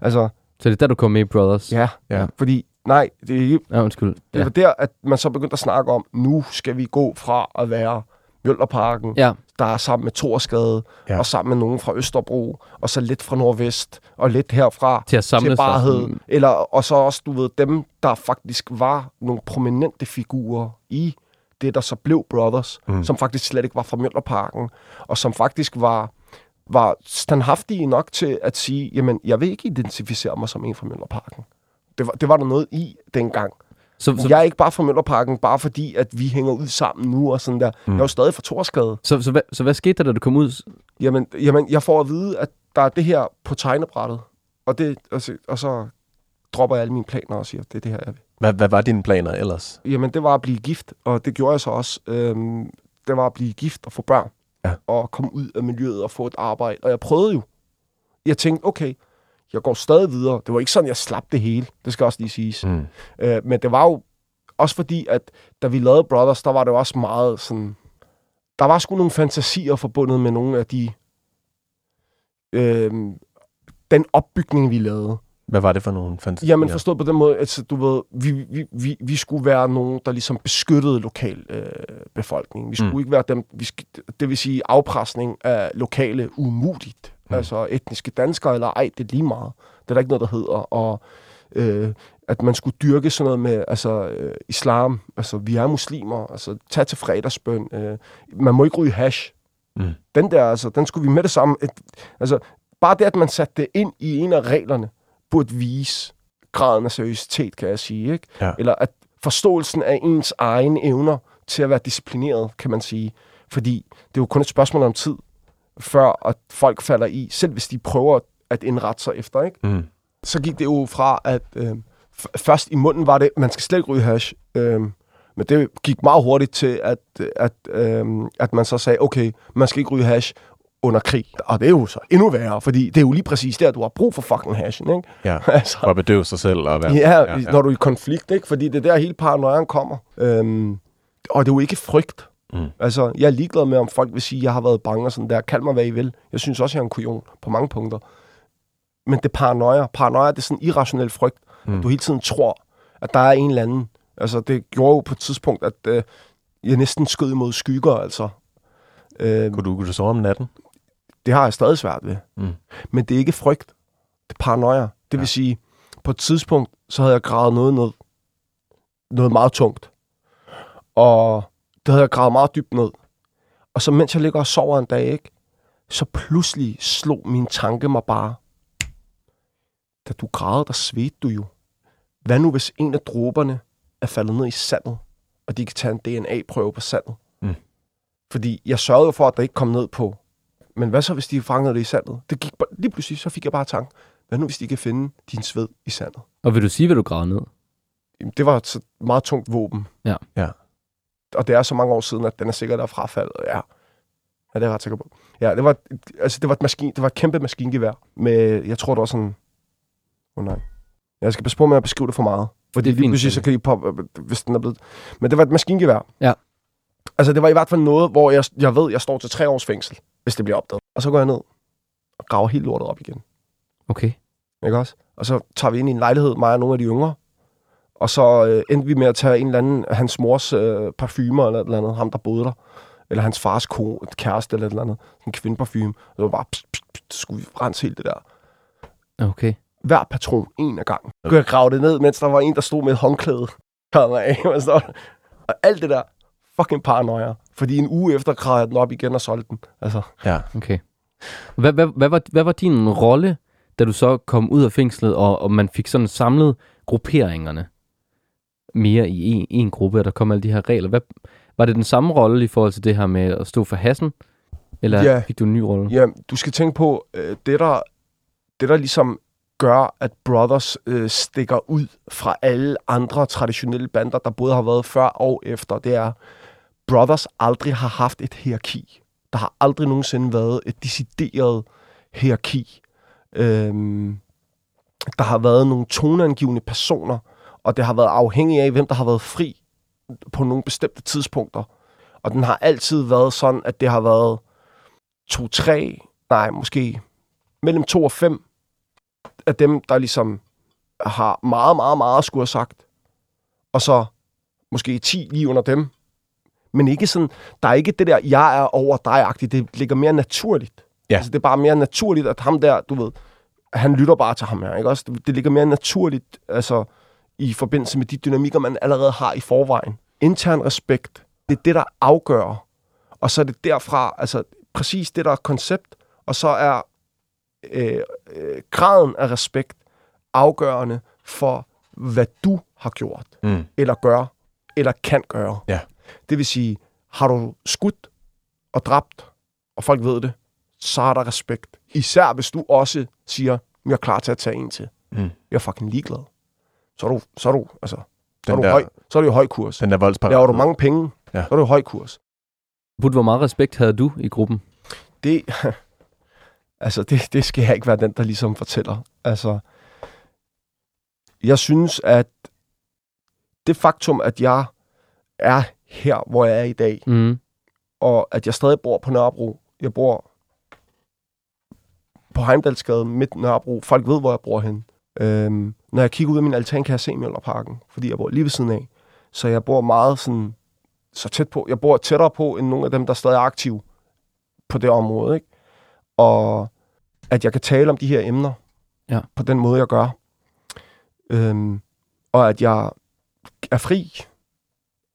altså, Så det er der, du kom med i Brothers? ja, Ja. fordi, nej, det er ikke, ja undskyld. Det Ja. var der, at man så begyndte at snakke om, nu skal vi gå fra at være Mjølnerparken, ja. der er sammen med Torsgade, Ja. og sammen med nogen fra Østerbro, og så lidt fra Nordvest, og lidt herfra Til at samles. til barhed. og- Eller, og så også, du ved, dem, der faktisk var nogle prominente figurer i det, der så blev Brothers, mm. som faktisk slet ikke var fra Mjølnerparken, og som faktisk var var standhaftige nok til at sige, jamen, jeg vil ikke identificere mig som en fra Mjølnerparken. Det var, det var der noget i dengang. Så, så, Jeg er ikke bare fra Møllerparken, bare fordi, at vi hænger ud sammen nu og sådan der. Mm. Jeg er jo stadig fra Torsgade. så, så, hvad, så hvad skete der, da du kom ud? Jamen, jamen, jeg får at vide, at der er det her på tegnebrættet. Og, det, og, så, og så dropper jeg alle mine planer og siger, det er det her, jeg vil. Hvad, hvad var dine planer ellers? Jamen, det var at blive gift, og det gjorde jeg så også. Øhm, det var at blive gift og få børn. Ja. Og komme ud af miljøet og få et arbejde. Og jeg prøvede jo. Jeg tænkte, okay, jeg går stadig videre. Det var ikke sådan, jeg slap det hele. Det skal også lige siges. Mm. Øh, men det var jo også fordi, at da vi lavede Brothers, der var det jo også meget sådan... Der var sgu nogle fantasier forbundet med nogle af de... Øh, den opbygning, vi lavede. Hvad var det for nogle fantasier? Jamen forstået på den måde, at du ved, vi, vi, vi, vi skulle være nogen, der ligesom beskyttede lokal øh, befolkning. Vi skulle Mm. ikke være dem, vi det vil sige afpresning af lokale umuligt. Mm. Altså etniske danskere eller ej, det er lige meget. Det er der ikke noget, der hedder. Og øh, at man skulle dyrke sådan noget med altså, øh, islam. Altså, vi er muslimer. Altså, tag til fredagsbøn. Øh, man må ikke ryge hash. Mm. Den der, altså, den skulle vi med det samme. Et, altså, bare det, at man satte det ind i en af reglerne, burde vise graden af seriøsitet, kan jeg sige. Ikke? Ja. Eller at forståelsen af ens egen evner til at være disciplineret, kan man sige. Fordi det er jo kun et spørgsmål om tid, før at folk falder i, selv hvis de prøver at indrette sig efter. Ikke? Mm. Så gik det jo fra, at øh, først i munden var det, man skal slet ikke ryge hash. Øh, men det gik meget hurtigt til, at, at, øh, at man så sagde, okay, man skal ikke ryge hash under krig. Og det er jo så endnu værre, fordi det er jo lige præcis der, du har brug for fucking hashen, ikke? Ja, altså, for at bedøve sig selv og være... Ja, ja, ja, ja. når du er i konflikt, ikke? Fordi det er der hele paranoiaen kommer. Øhm, og det er jo ikke frygt. Mm. Altså, jeg er ligeglad med, om folk vil sige, at jeg har været bange og sådan der. Kald mig, hvad I vil. Jeg synes også, jeg er en kujon på mange punkter. Men det er paranoia. Paranoia, det er sådan en irrationel frygt. Mm. Du hele tiden tror, at der er en eller anden. Altså, det gjorde jo på et tidspunkt, at øh, jeg næsten skød imod skygger, altså. Øh, Kunne du, kunne du sove om natten? det har jeg stadig svært ved. Mm. Men det er ikke frygt. Det er paranoia. Det Ja. vil sige, på et tidspunkt, så havde jeg gravet noget ned. Noget meget tungt. Og det havde jeg gravet meget dybt ned. Og så mens jeg ligger og sover en dag, ikke, så pludselig slog min tanke mig bare. Da du græder, der svedte du jo. Hvad nu, hvis en af dråberne er faldet ned i sandet, og de kan tage en DNA-prøve på sandet? Mm. Fordi jeg sørgede jo for, at der ikke kom ned på men hvad så, hvis de fangede det i sandet? Det gik bare, lige pludselig, så fik jeg bare tanke. Hvad nu, hvis de kan finde din sved i sandet? Og vil du sige, hvad du gravede ned? Jamen, det var et så meget tungt våben. Ja. Ja. Og det er så mange år siden, at den er sikkert er frafaldet. Ja. ja, det er jeg ret sikker på. Ja, det var, altså, det var, et, maskin, det var et kæmpe maskingevær. Med, jeg tror, det var sådan... Oh, nej. Jeg skal passe på med at beskrive det for meget. Fordi Det lige pludselig, så kan de pop, hvis den er blevet... Men det var et maskingevær. Ja. Altså, det var i hvert fald noget, hvor jeg, jeg ved, jeg står til tre års fængsel, hvis det bliver opdaget. Og så går jeg ned, og graver helt lortet op igen. Okay. Ikke også? Og så tager vi ind i en lejlighed, mig og nogle af de yngre. Og så øh, endte vi med at tage en eller anden, hans mors øh, parfumer eller et eller andet, ham der boede der. Eller hans fars ko, et kæreste eller et eller andet. En kvindeparfume. Og det var bare, pst, pst, pst, skulle vi rense helt det der. Okay. Hver patron en af gangen. Kunne jeg grave det ned, mens der var en, der stod med et håndklæde. Kom af. Og alt det der, fucking paranoia. Fordi en uge efter gravede jeg den op igen og solgte den. Altså, Ja. Okay. Hvad, hvad, hvad, var, hvad var din rolle, da du så kom ud af fængslet, og, og man fik sådan samlet grupperingerne mere i en, en gruppe, og der kom alle de her regler? Hvad, var det den samme rolle i forhold til det her med at stå for hassen? Eller Ja. fik du en ny rolle? Ja, du skal tænke på, øh, det, der, det der ligesom gør, at Brothers øh, stikker ud fra alle andre traditionelle bander, der både har været før og efter, det er, Brothers aldrig har haft et hierarki. Der har aldrig nogensinde været et decideret hierarki. Øhm, der har været nogle toneangivende personer, og det har været afhængigt af, hvem der har været fri på nogle bestemte tidspunkter. Og den har altid været sådan, at det har været to-tre, nej, måske mellem to og fem af dem, der ligesom har meget, meget, meget skulle have sagt. Og så måske 10 lige under dem. Men ikke sådan, der er ikke det der, jeg er over dig-agtigt. Det ligger mere naturligt. Ja. Altså, det er bare mere naturligt, at ham der, du ved, han lytter bare til ham her, ikke også? Det ligger mere naturligt, altså, i forbindelse med de dynamikker, man allerede har i forvejen. Intern respekt, det er det, der afgør. Og så er det derfra, altså, præcis det, der er koncept, og så er øh, øh, graden af respekt afgørende for, hvad du har gjort, Mm. eller gør, eller kan gøre. Ja. Det vil sige, har du skudt og dræbt, og folk ved det, så er der respekt. Især hvis du også siger, jeg er klar til at tage en til. Mm. Jeg er fucking ligeglad. Så er du, så er du, altså, så er Den du, der- høj, så er du i høj kurs. Den der voldsparat. Laver du mange penge, Ja. så er du i høj kurs. Bud, hvor meget respekt havde du i gruppen? det, altså det, det skal jeg ikke være den, der ligesom fortæller. Altså, jeg synes, at det faktum, at jeg er her, hvor jeg er i dag, Mm. og at jeg stadig bor på Nørrebro, jeg bor på Heimdalsgade, midt Nørrebro, folk ved, hvor jeg bor hen. Øhm, når jeg kigger ud af min altan, kan jeg se Møllerparken, fordi jeg bor lige ved siden af. Så jeg bor meget sådan, så tæt på. Jeg bor tættere på, end nogle af dem, der stadig er aktive på det område. Ikke? Og at jeg kan tale om de her emner Ja. på den måde, jeg gør. Øhm, og at jeg er fri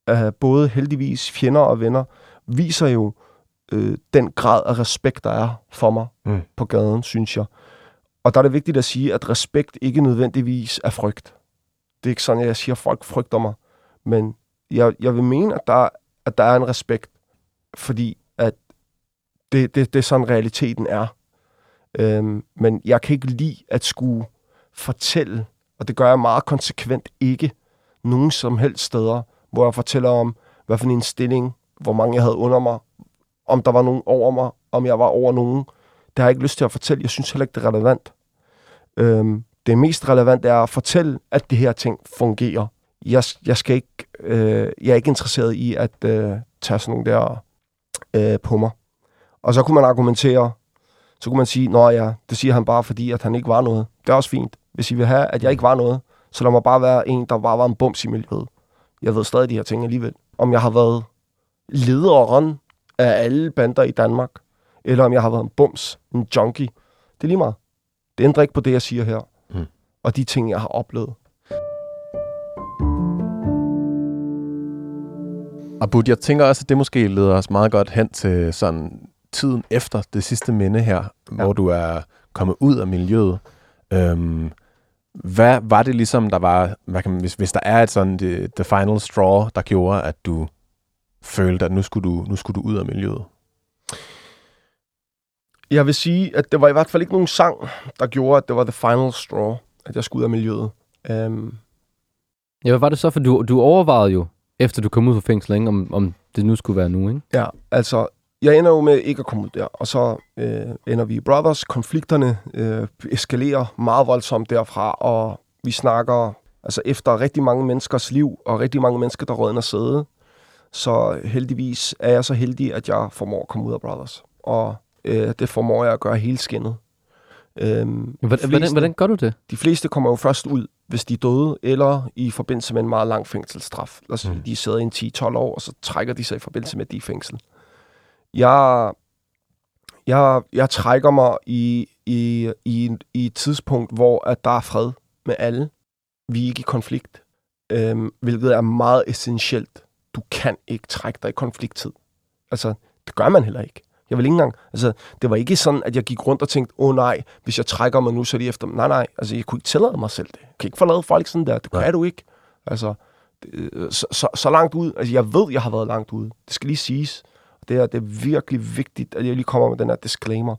af både heldigvis fjender og venner, viser jo øh, den grad af respekt, der er for mig Mm. på gaden, synes jeg. Og der er det vigtigt at sige, at respekt ikke nødvendigvis er frygt. Det er ikke sådan, at jeg siger, at folk frygter mig. Men jeg, jeg vil mene, at der, at der er en respekt, fordi at det, det, det er sådan, realiteten er. Øhm, men jeg kan ikke lide at skulle fortælle, og det gør jeg meget konsekvent ikke, nogen som helst steder, hvor jeg fortæller om, hvad for en stilling, hvor mange jeg havde under mig, om der var nogen over mig, om jeg var over nogen. Det har jeg ikke lyst til at fortælle. Jeg synes heller ikke, det er relevant. Øhm, det mest relevante er at fortælle, at det her ting fungerer. Jeg, jeg, skal ikke, øh, jeg er ikke interesseret i at øh, tage sådan nogle der øh, på mig. Og så kunne man argumentere, så kunne man sige, nå ja, det siger han bare, fordi at han ikke var noget. Det er også fint. Hvis I vil have, at jeg ikke var noget, så lad mig bare være en, der bare var en bums i miljøet. Jeg ved stadig de her ting alligevel. Om jeg har været lederen af alle bander i Danmark, eller om jeg har været en bums, en junkie. Det er lige meget. Det ændrer ikke på det, jeg siger her. Mm. Og de ting, jeg har oplevet. Og Bud, jeg tænker også, at det måske leder os meget godt hen til sådan tiden efter det sidste minde her, ja. hvor du er kommet ud af miljøet. Øhm, hvad var det ligesom, der var, hvad kan man, hvis, hvis der er et sådan the, the final straw, der gjorde, at du følte, at nu skulle du, nu skulle du ud af miljøet? Jeg vil sige, at det var i hvert fald ikke nogen sang, der gjorde, at det var the final straw, at jeg skulle ud af miljøet. Um, Ja, hvad var det så? For du, du overvejede jo, efter du kom ud fra fængsel, ikke, om, om det nu skulle være nu, ikke? Ja, altså, jeg ender jo med ikke at komme ud der, og så øh, ender vi i Brothers. Konflikterne øh, eskalerer meget voldsomt derfra, og vi snakker altså efter rigtig mange menneskers liv, og rigtig mange mennesker, der rådner sæde. Så heldigvis er jeg så heldig, at jeg formår at komme ud af Brothers. Og øh, det formår jeg at gøre hele skinnet. Øhm, Hvordan, de, hvordan, fleste, hvordan gør du det? de fleste kommer jo først ud, hvis de er døde, eller i forbindelse med en meget lang fængselsstraf. Sige, Mm. de sidder i en 10-12 år, og så trækker de sig i forbindelse med, de fængsel. Jeg, jeg, jeg trækker mig i, i, i, i et tidspunkt, hvor at der er fred med alle. Vi er ikke i konflikt, øhm, hvilket er meget essentielt. Du kan ikke trække dig i konflikttid. Altså, det gør man heller ikke. Jeg vil ikke engang, altså, det var ikke sådan, at jeg gik rundt og tænkte, åh oh, nej, hvis jeg trækker mig nu, så er de efter. Nej, nej, altså, jeg kunne ikke tillade mig selv det. Jeg kan ikke forlade folk sådan der. Det Nej. kan du ikke. Altså, det, øh, så, så, så langt ud, altså, jeg ved, jeg har været langt ude. Det skal lige siges. Det er, det er virkelig vigtigt, at jeg lige kommer med den her disclaimer.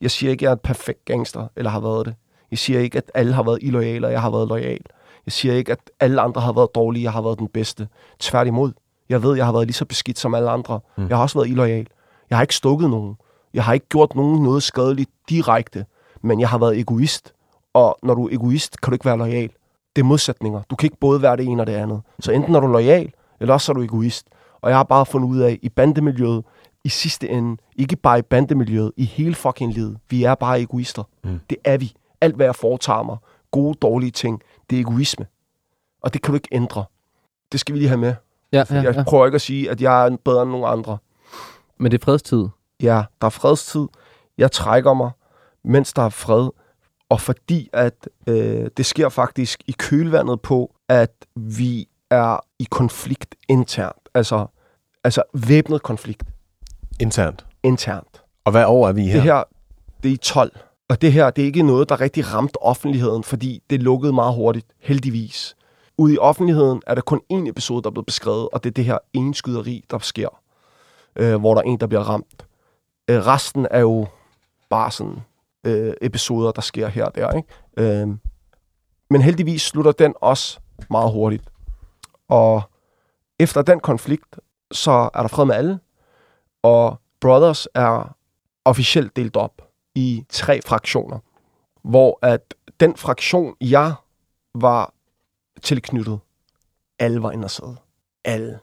Jeg siger ikke, at jeg er en perfekt gangster, eller har været det. Jeg siger ikke, at alle har været illoyale, og jeg har været lojal. Jeg siger ikke, at alle andre har været dårlige, jeg har været den bedste. Tværtimod. Jeg ved, jeg har været lige så beskidt som alle andre. Mm. Jeg har også været illoyal. Jeg har ikke stukket nogen. Jeg har ikke gjort nogen noget skadeligt direkte, men jeg har været egoist. Og når du er egoist, kan du ikke være lojal. Det er modsætninger. Du kan ikke både være det ene og det andet. Så enten er du lojal, eller også er du egoist. Og jeg har bare fundet ud af, i bandemiljøet, i sidste ende, ikke bare i bandemiljøet, i hele fucking livet, vi er bare egoister. Mm. Det er vi. Alt, hvad jeg foretager mig, gode, dårlige ting, det er egoisme. Og det kan du ikke ændre. Det skal vi lige have med. Ja, Ja, jeg prøver ikke at sige, at jeg er bedre end nogen andre. Men det er fredstid. Ja, der er fredstid. Jeg trækker mig, mens der er fred. Og fordi at øh, det sker faktisk i kølvandet på, at vi er i konflikt internt. Altså, altså væbnet konflikt Internt. internt. Og hvad år er vi her? Det her, det er i 12. Og det her, det er ikke noget, der rigtig ramte offentligheden, fordi det lukkede meget hurtigt, heldigvis. Ude i offentligheden er der kun én episode, der er blevet beskrevet, og det er det her ene skyderi, der sker, øh, hvor der er en, der bliver ramt. Øh, resten er jo bare sådan øh, episoder, der sker her og der. Ikke? Øh, men heldigvis slutter den også meget hurtigt. Og efter den konflikt, så er der fred med alle, og Brothers er officielt delt op i tre fraktioner, hvor at den fraktion, jeg var tilknyttet, alle var inde og sidde. Alle.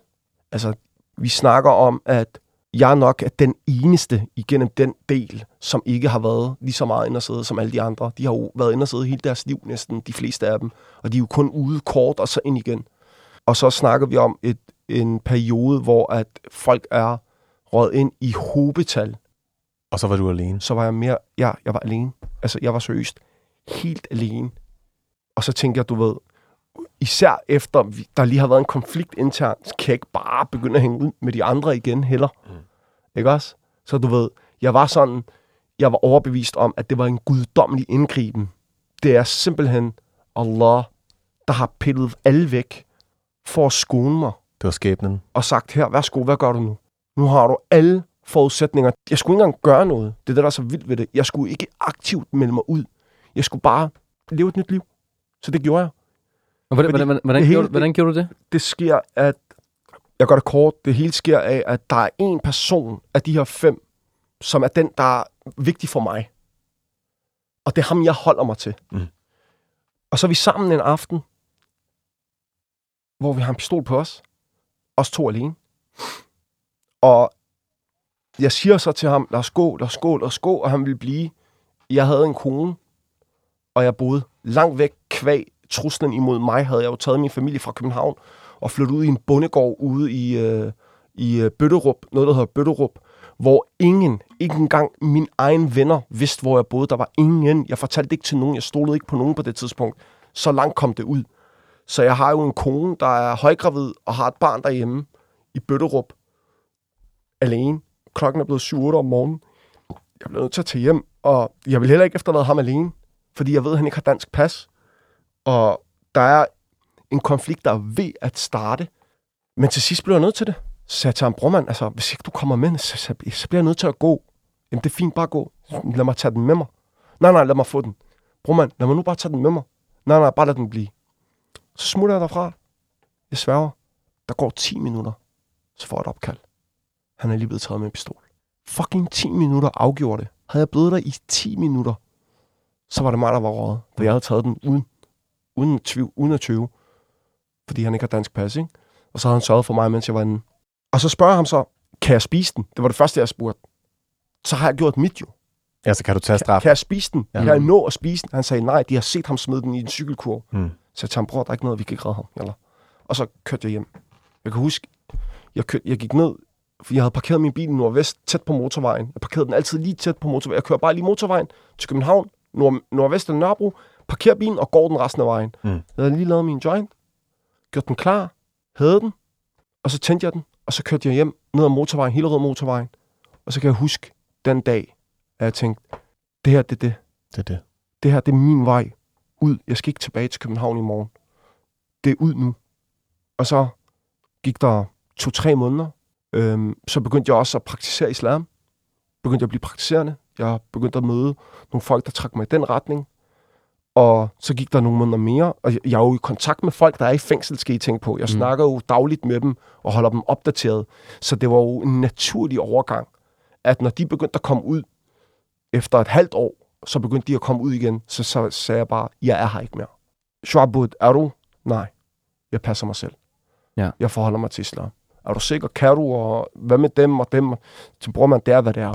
Altså, vi snakker om, at jeg nok er den eneste igennem den del, som ikke har været lige så meget inde og sidde som alle de andre. De har jo været inde og sidde hele deres liv næsten, de fleste af dem. Og de er jo kun ude kort og så ind igen. Og så snakker vi om et, en periode, hvor at folk er røget ind i hobetal Og så var du alene. så var jeg mere, ja, jeg var alene. Altså, jeg var seriøst helt alene. Og så tænkte jeg, du ved, især efter der lige har været en konflikt internt, så kan jeg ikke bare begynde at hænge ud med de andre igen heller. Mm. Ikke også? Så du ved, jeg var sådan, jeg var overbevist om, at det var en guddommelig indgriben. Det er simpelthen Allah, der har pillet alle væk for at skåne mig Det var skæbnen. og sagt, her, værsgo, hvad gør du nu? Nu har du alle forudsætninger. Jeg skulle ikke engang gøre noget. Det er det, der er så vildt ved det. Jeg skulle ikke aktivt melde mig ud. Jeg skulle bare leve et nyt liv. Så det gjorde jeg. Og hvordan, hvordan, hvordan, det hele- gjorde, du- hvordan gjorde du det? Det sker, at... Jeg gør det kort. Det hele sker af, at der er en person af de her fem, som er den, der er vigtig for mig. Og det er ham, jeg holder mig til. Mm. Og så er vi sammen en aften, hvor vi har en pistol på os. Os to alene. Og jeg siger så til ham, lad os gå, lad os gå, lad os gå, og han vil blive. Jeg havde en kone, og jeg boede langt væk kvæg truslen imod mig, havde jeg jo taget min familie fra København og flyttet ud i en bondegård ude i, øh, i øh, Bøtterup, noget der hedder Bøtterup, hvor ingen, ikke engang mine egne venner, vidste, hvor jeg boede. Der var ingen. Jeg fortalte det ikke til nogen. Jeg stolede ikke på nogen på det tidspunkt. Så langt kom det ud. Så jeg har jo en kone, der er højgravid og har et barn derhjemme i Bøtterup. Alene. Klokken er blevet 7 om morgenen. Jeg bliver nødt til at tage hjem, og jeg vil heller ikke efterlade ham alene, fordi jeg ved, at han ikke har dansk pas. Og der er en konflikt, der er ved at starte. Men til sidst blev jeg nødt til det. Så sagde jeg til ham, brormand, altså, hvis ikke du kommer med, så, så, så bliver jeg nødt til at gå. Jamen, det er fint, bare gå. Lad mig tage den med mig. Nej, nej, lad mig få den. Brormand, lad mig nu bare tage den med mig. Nej, nej, bare lad den blive. Så smutter jeg derfra. Jeg sværger. Der går 10 minutter, så får jeg et opkald. Han er lige blevet taget med en pistol. Fucking 10 minutter afgjorde det. Havde jeg blevet der i 10 minutter, så var det mig, der var rådet. For jeg havde taget den uden, uden, tvivl, uden at tøve. Fordi han ikke har dansk pas, ikke? Og så havde han sørget for mig, mens jeg var inde. Og så spørger jeg ham så, kan jeg spise den? Det var det første, jeg spurgte. Så har jeg gjort mit jo. Altså, kan du tage kan, straf? kan jeg spise den? Ja. Ja. Kan jeg nå at spise den? Han sagde nej, de har set ham smide den i en cykelkurv. Mm. Så jeg tænkte, bror, der er ikke noget, vi kan ikke redde ham. Eller? Og så kørte jeg hjem. Jeg kan huske, jeg, kørte, jeg gik ned, for jeg havde parkeret min bil nordvest tæt på motorvejen. Jeg parkerede den altid lige tæt på motorvejen. Jeg kører bare lige motorvejen til København, nord, nordvest af Nørrebro, parkerer bilen og går den resten af vejen. Mm. Jeg havde lige lavet min joint, gjort den klar, havde den, og så tændte jeg den, og så kørte jeg hjem ned ad motorvejen, hele rød motorvejen. Og så kan jeg huske den dag, at jeg tænkte, det her, det er det. Det er det. Det her, det er min vej ud. Jeg skal ikke tilbage til København i morgen. Det er ud nu. Og så gik der to-tre måneder. Øhm, så begyndte jeg også at praktisere islam. Begyndte jeg at blive praktiserende. Jeg begyndte at møde nogle folk, der trak mig i den retning. Og så gik der nogle måneder mere, og jeg, er jo i kontakt med folk, der er i fængsel, skal I tænke på. Jeg Mm. snakker jo dagligt med dem og holder dem opdateret. Så det var jo en naturlig overgang, at når de begyndte at komme ud efter et halvt år, så begyndte de at komme ud igen. Så, så sagde jeg bare, jeg er her ikke mere. Shuabud, er du? Nej. Jeg passer mig selv. Ja. Jeg forholder mig til islam. Er du sikker? Kan du? Og hvad med dem og dem? Så bruger man, det er, hvad det er.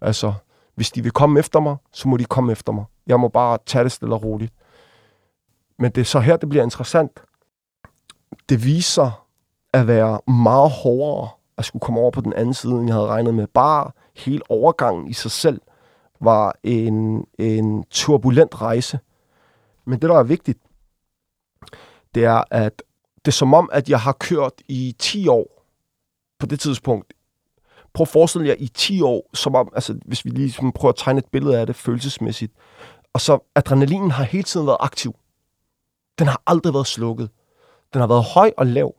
Altså, hvis de vil komme efter mig, så må de komme efter mig. Jeg må bare tage det stille og roligt. Men det er så her, det bliver interessant. Det viser at være meget hårdere at skulle komme over på den anden side, end jeg havde regnet med. Bare hele overgangen i sig selv var en, en turbulent rejse. Men det, der er vigtigt, det er, at det er som om, at jeg har kørt i 10 år på det tidspunkt. Prøv at forestille jer i 10 år, som om, altså, hvis vi lige prøver at tegne et billede af det følelsesmæssigt. Og så adrenalinen har hele tiden været aktiv. Den har aldrig været slukket. Den har været høj og lav.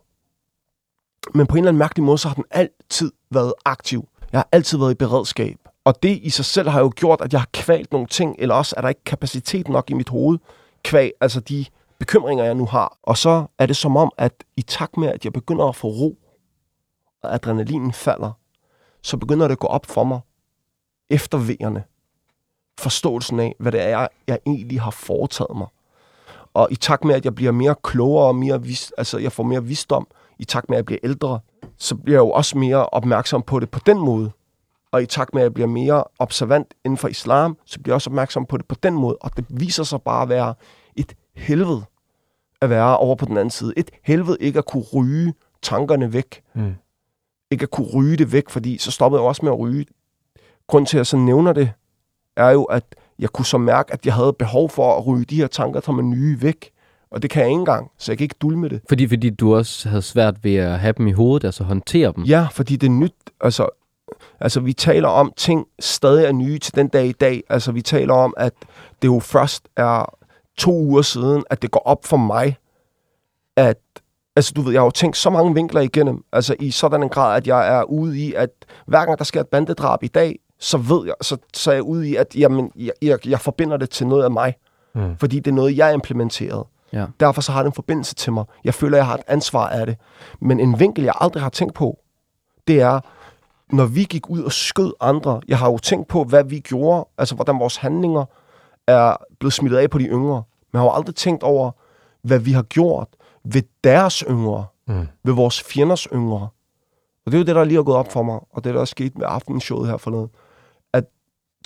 Men på en eller anden mærkelig måde, så har den altid været aktiv. Jeg har altid været i beredskab. Og det i sig selv har jo gjort, at jeg har kvalt nogle ting, eller også er der ikke kapacitet nok i mit hoved, kval, altså de bekymringer, jeg nu har. Og så er det som om, at i takt med, at jeg begynder at få ro, og adrenalinen falder, så begynder det at gå op for mig, efter vejerne, forståelsen af, hvad det er, jeg egentlig har foretaget mig. Og i takt med, at jeg bliver mere klogere og mere vis, altså jeg får mere visdom, i takt med, at jeg bliver ældre, så bliver jeg jo også mere opmærksom på det på den måde. Og i takt med, at jeg bliver mere observant inden for islam, så bliver jeg også opmærksom på det på den måde. Og det viser sig bare at være et helvede at være over på den anden side. Et helvede ikke at kunne ryge tankerne væk. Mm. Ikke at kunne ryge det væk, fordi så stoppede jeg også med at ryge. Grunden til, at jeg så nævner det, er jo, at jeg kunne så mærke, at jeg havde behov for at ryge de her tanker, som er nye væk. Og det kan jeg ikke engang, så jeg kan ikke dulme det. Fordi, fordi du også havde svært ved at have dem i hovedet, altså håndtere dem. Ja, fordi det er nyt. Altså, altså, vi taler om ting stadig er nye til den dag i dag. Altså, vi taler om, at det jo først er to uger siden, at det går op for mig, at Altså, du ved, jeg har jo tænkt så mange vinkler igennem, altså i sådan en grad, at jeg er ude i, at hver gang der sker et bandedrab i dag, så ved jeg, så, så er jeg ude i, at jamen, jeg, jeg, jeg forbinder det til noget af mig, Mm. fordi det er noget, jeg implementerede. Ja. Derfor så har det en forbindelse til mig. Jeg føler, jeg har et ansvar af det. Men en vinkel, jeg aldrig har tænkt på, det er, når vi gik ud og skød andre. Jeg har jo tænkt på, hvad vi gjorde, altså hvordan vores handlinger er blevet smittet af på de yngre. Men jeg har jo aldrig tænkt over, hvad vi har gjort ved deres yngre, Mm. ved vores fjenders yngre. Og det er jo det, der lige er gået op for mig, og det, der er sket med aftenshowet her forleden,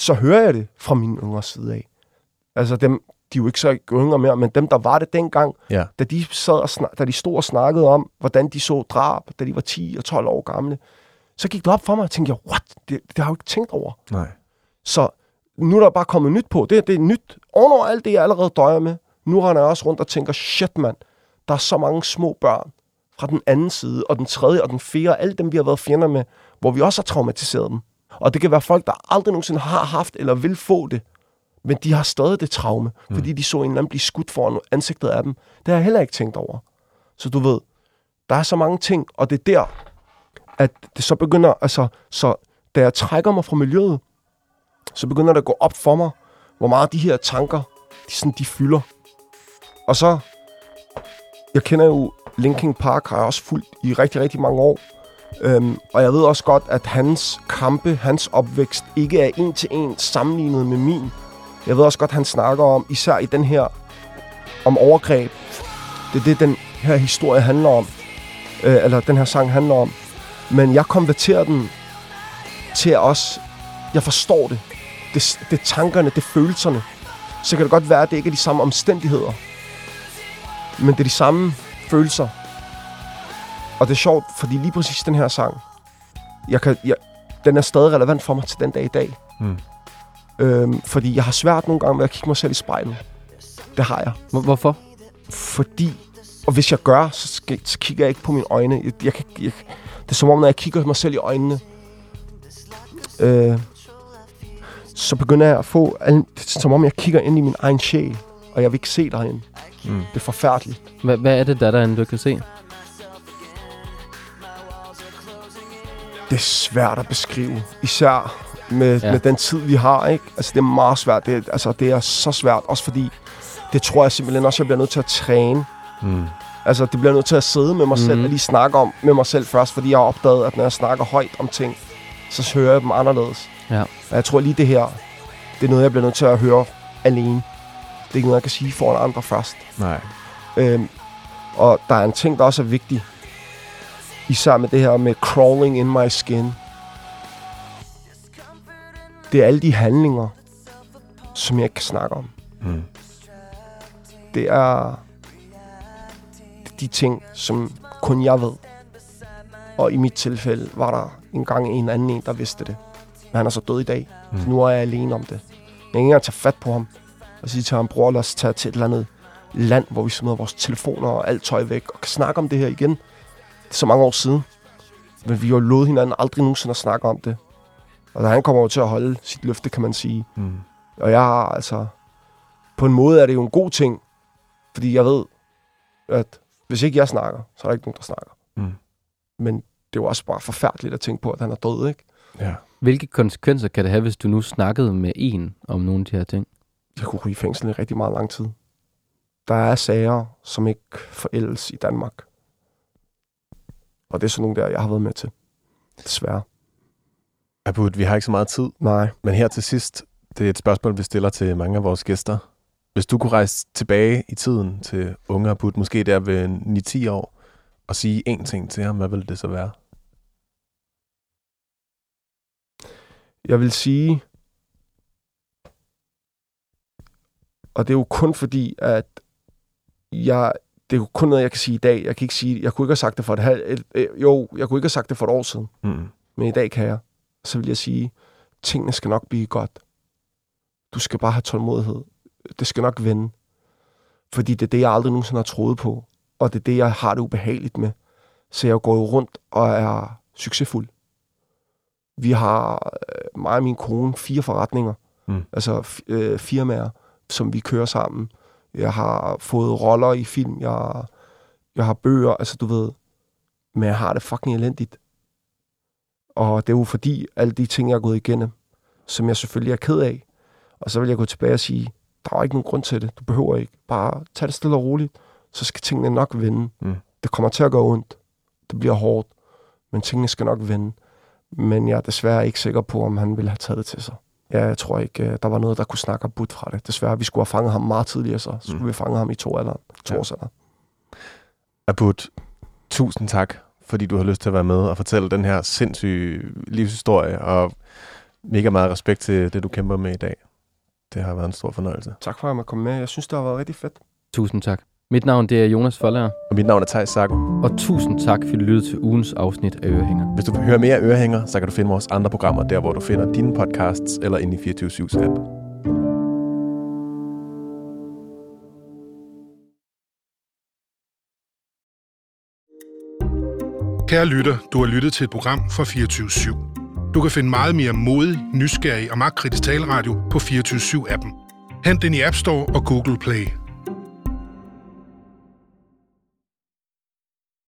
så hører jeg det fra min yngre side af. Altså dem, de er jo ikke så yngre mere, men dem, der var det dengang, Ja. da de, sad og snak, da de stod og snakkede om, hvordan de så drab, da de var 10 og 12 år gamle, så gik det op for mig, og tænkte jeg, what? Det, det har jeg jo ikke tænkt over. Nej. Så nu er der bare kommet nyt på. Det, det er nyt. Ovenover alt det, jeg allerede døjer med. Nu render jeg også rundt og tænker, shit mand, der er så mange små børn fra den anden side, og den tredje og den fjerde, alle dem, vi har været fjender med, hvor vi også har traumatiseret dem. Og det kan være folk, der aldrig nogensinde har haft eller vil få det, men de har stadig det traume, mm. fordi de så en eller anden blive skudt foran ansigtet af dem. Det har jeg heller ikke tænkt over. Så du ved, der er så mange ting, og det er der, at det så begynder, altså, så da jeg trækker mig fra miljøet, så begynder det at gå op for mig, hvor meget de her tanker, de, sådan, de fylder. Og så, jeg kender jo Linkin Park, har jeg også fulgt i rigtig, rigtig mange år. Øhm, og jeg ved også godt, at hans kampe, hans opvækst, ikke er en til en sammenlignet med min. Jeg ved også godt, at han snakker om, især i den her, om overgreb. Det er det, den her historie handler om. Øh, eller den her sang handler om. Men jeg konverterer den til at også, jeg forstår det. det, det er tankerne, det er følelserne. Så kan det godt være, at det ikke er de samme omstændigheder. Men det er de samme følelser. Og det er sjovt, fordi lige præcis den her sang, jeg kan, jeg, den er stadig relevant for mig til den dag i dag. Mm. Øhm, fordi jeg har svært nogle gange ved at kigge mig selv i spejlet. Det har jeg. Hvor- Hvorfor? Fordi, og hvis jeg gør, så, skal, så kigger jeg ikke på mine øjne. Jeg, jeg, kan- jeg, det er som om, når jeg kigger mig selv i øjnene, øh, så begynder jeg at få, alle- det er som om jeg kigger ind i min egen sjæl, og jeg vil ikke se derhen. Mm. Det er forfærdeligt. Hvad, hvad er det, der derinde, du kan se? Det er svært at beskrive, især med, Ja. med den tid, vi har. Ikke? Altså, det er meget svært. Det, er- altså, det er så svært, også fordi, det tror jeg simpelthen også, jeg bliver nødt til at træne. Mm. Altså, det bliver nødt til at sidde med mig mm. selv og lige snakke om med mig selv først, fordi jeg har opdaget, at når jeg snakker højt om ting, så hører jeg dem anderledes. Ja. Og jeg tror lige det her, det er noget, jeg bliver nødt til at høre alene. Det er ikke noget, jeg kan sige foran andre først. Nej. Øhm, og der er en ting, der også er vigtig. Især med det her med crawling in my skin. Det er alle de handlinger, som jeg ikke kan snakke om. Mm. Det er de ting, som kun jeg ved. Og i mit tilfælde var der engang en anden en, der vidste det. Men han er så død i dag. Mm. Så nu er jeg alene om det. Jeg kan ikke engang tage fat på ham og sige til ham, bror, lad os tage til et eller andet land, hvor vi smider vores telefoner og alt tøj væk, og kan snakke om det her igen. Det er så mange år siden. Men vi har jo lovet hinanden aldrig nogensinde at snakke om det. Og han kommer jo til at holde sit løfte, kan man sige. Mm. Og jeg har altså... På en måde er det jo en god ting, fordi jeg ved, at hvis ikke jeg snakker, så er der ikke nogen, der snakker. Mm. Men det er jo også bare forfærdeligt at tænke på, at han er død, ikke? Ja. Hvilke konsekvenser kan det have, hvis du nu snakkede med en om nogle af de her ting? Jeg kunne ryge i fængsel i rigtig meget lang tid. Der er sager, som ikke forældes i Danmark. Og det er sådan nogle der, jeg har været med til. Desværre. Abud, vi har ikke så meget tid, Nej. men her til sidst, det er et spørgsmål, vi stiller til mange af vores gæster. Hvis du kunne rejse tilbage i tiden til unge Abud, måske der ved 9-10 år, og sige én ting til ham, hvad ville det så være? Jeg vil sige, og det er jo kun fordi, at jeg, det er jo kun noget, jeg kan sige i dag. Jeg kan ikke sige, jeg kunne ikke have sagt det for et halvt, øh, jo, jeg kunne ikke have sagt det for et år siden, Mm. men i dag kan jeg. Så vil jeg sige, tingene skal nok blive godt. Du skal bare have tålmodighed. Det skal nok vende. Fordi det er det, jeg aldrig nogensinde har troet på. Og det er det, jeg har det ubehageligt med. Så jeg går jo rundt og er succesfuld. Vi har, øh, mig og min kone, fire forretninger. Mm. Altså øh, firmaer, som vi kører sammen. Jeg har fået roller i film. Jeg, jeg har bøger, altså du ved. Men jeg har det fucking elendigt. Og det er jo fordi, alle de ting, jeg er gået igennem, som jeg selvfølgelig er ked af. Og så vil jeg gå tilbage og sige, der er ikke nogen grund til det. Du behøver ikke. Bare tag det stille og roligt. Så skal tingene nok vende. Mm. Det kommer til at gøre ondt. Det bliver hårdt. Men tingene skal nok vende. Men jeg er desværre ikke sikker på, om han ville have taget det til sig. Ja, jeg tror ikke, øh, der var noget, der kunne snakke og budt fra det. Desværre, vi skulle have fanget ham meget tidligere, så skulle Mm. vi fange ham i to alderen. To Ja. års alderen. Abud, tusind tak, fordi du har lyst til at være med og fortælle den her sindssyge livshistorie, og mega meget respekt til det, du kæmper med i dag. Det har været en stor fornøjelse. Tak for, at jeg kom med. Jeg synes, det har været rigtig fedt. Tusind tak. Mit navn det er Jonas Forlager, Og mit navn er Thijs Sago. og tusind tak, fordi du lyttede til ugens afsnit af Ørehænger. Hvis du vil høre mere af Ørehænger, så kan du finde vores andre programmer der, hvor du finder dine podcasts eller inde i 24-7's app. Kære lytter, du har lyttet til et program fra 24 Du kan finde meget mere modig, nysgerrig og magtkritisk taleradio på 24 appen Hent den i App Store og Google Play.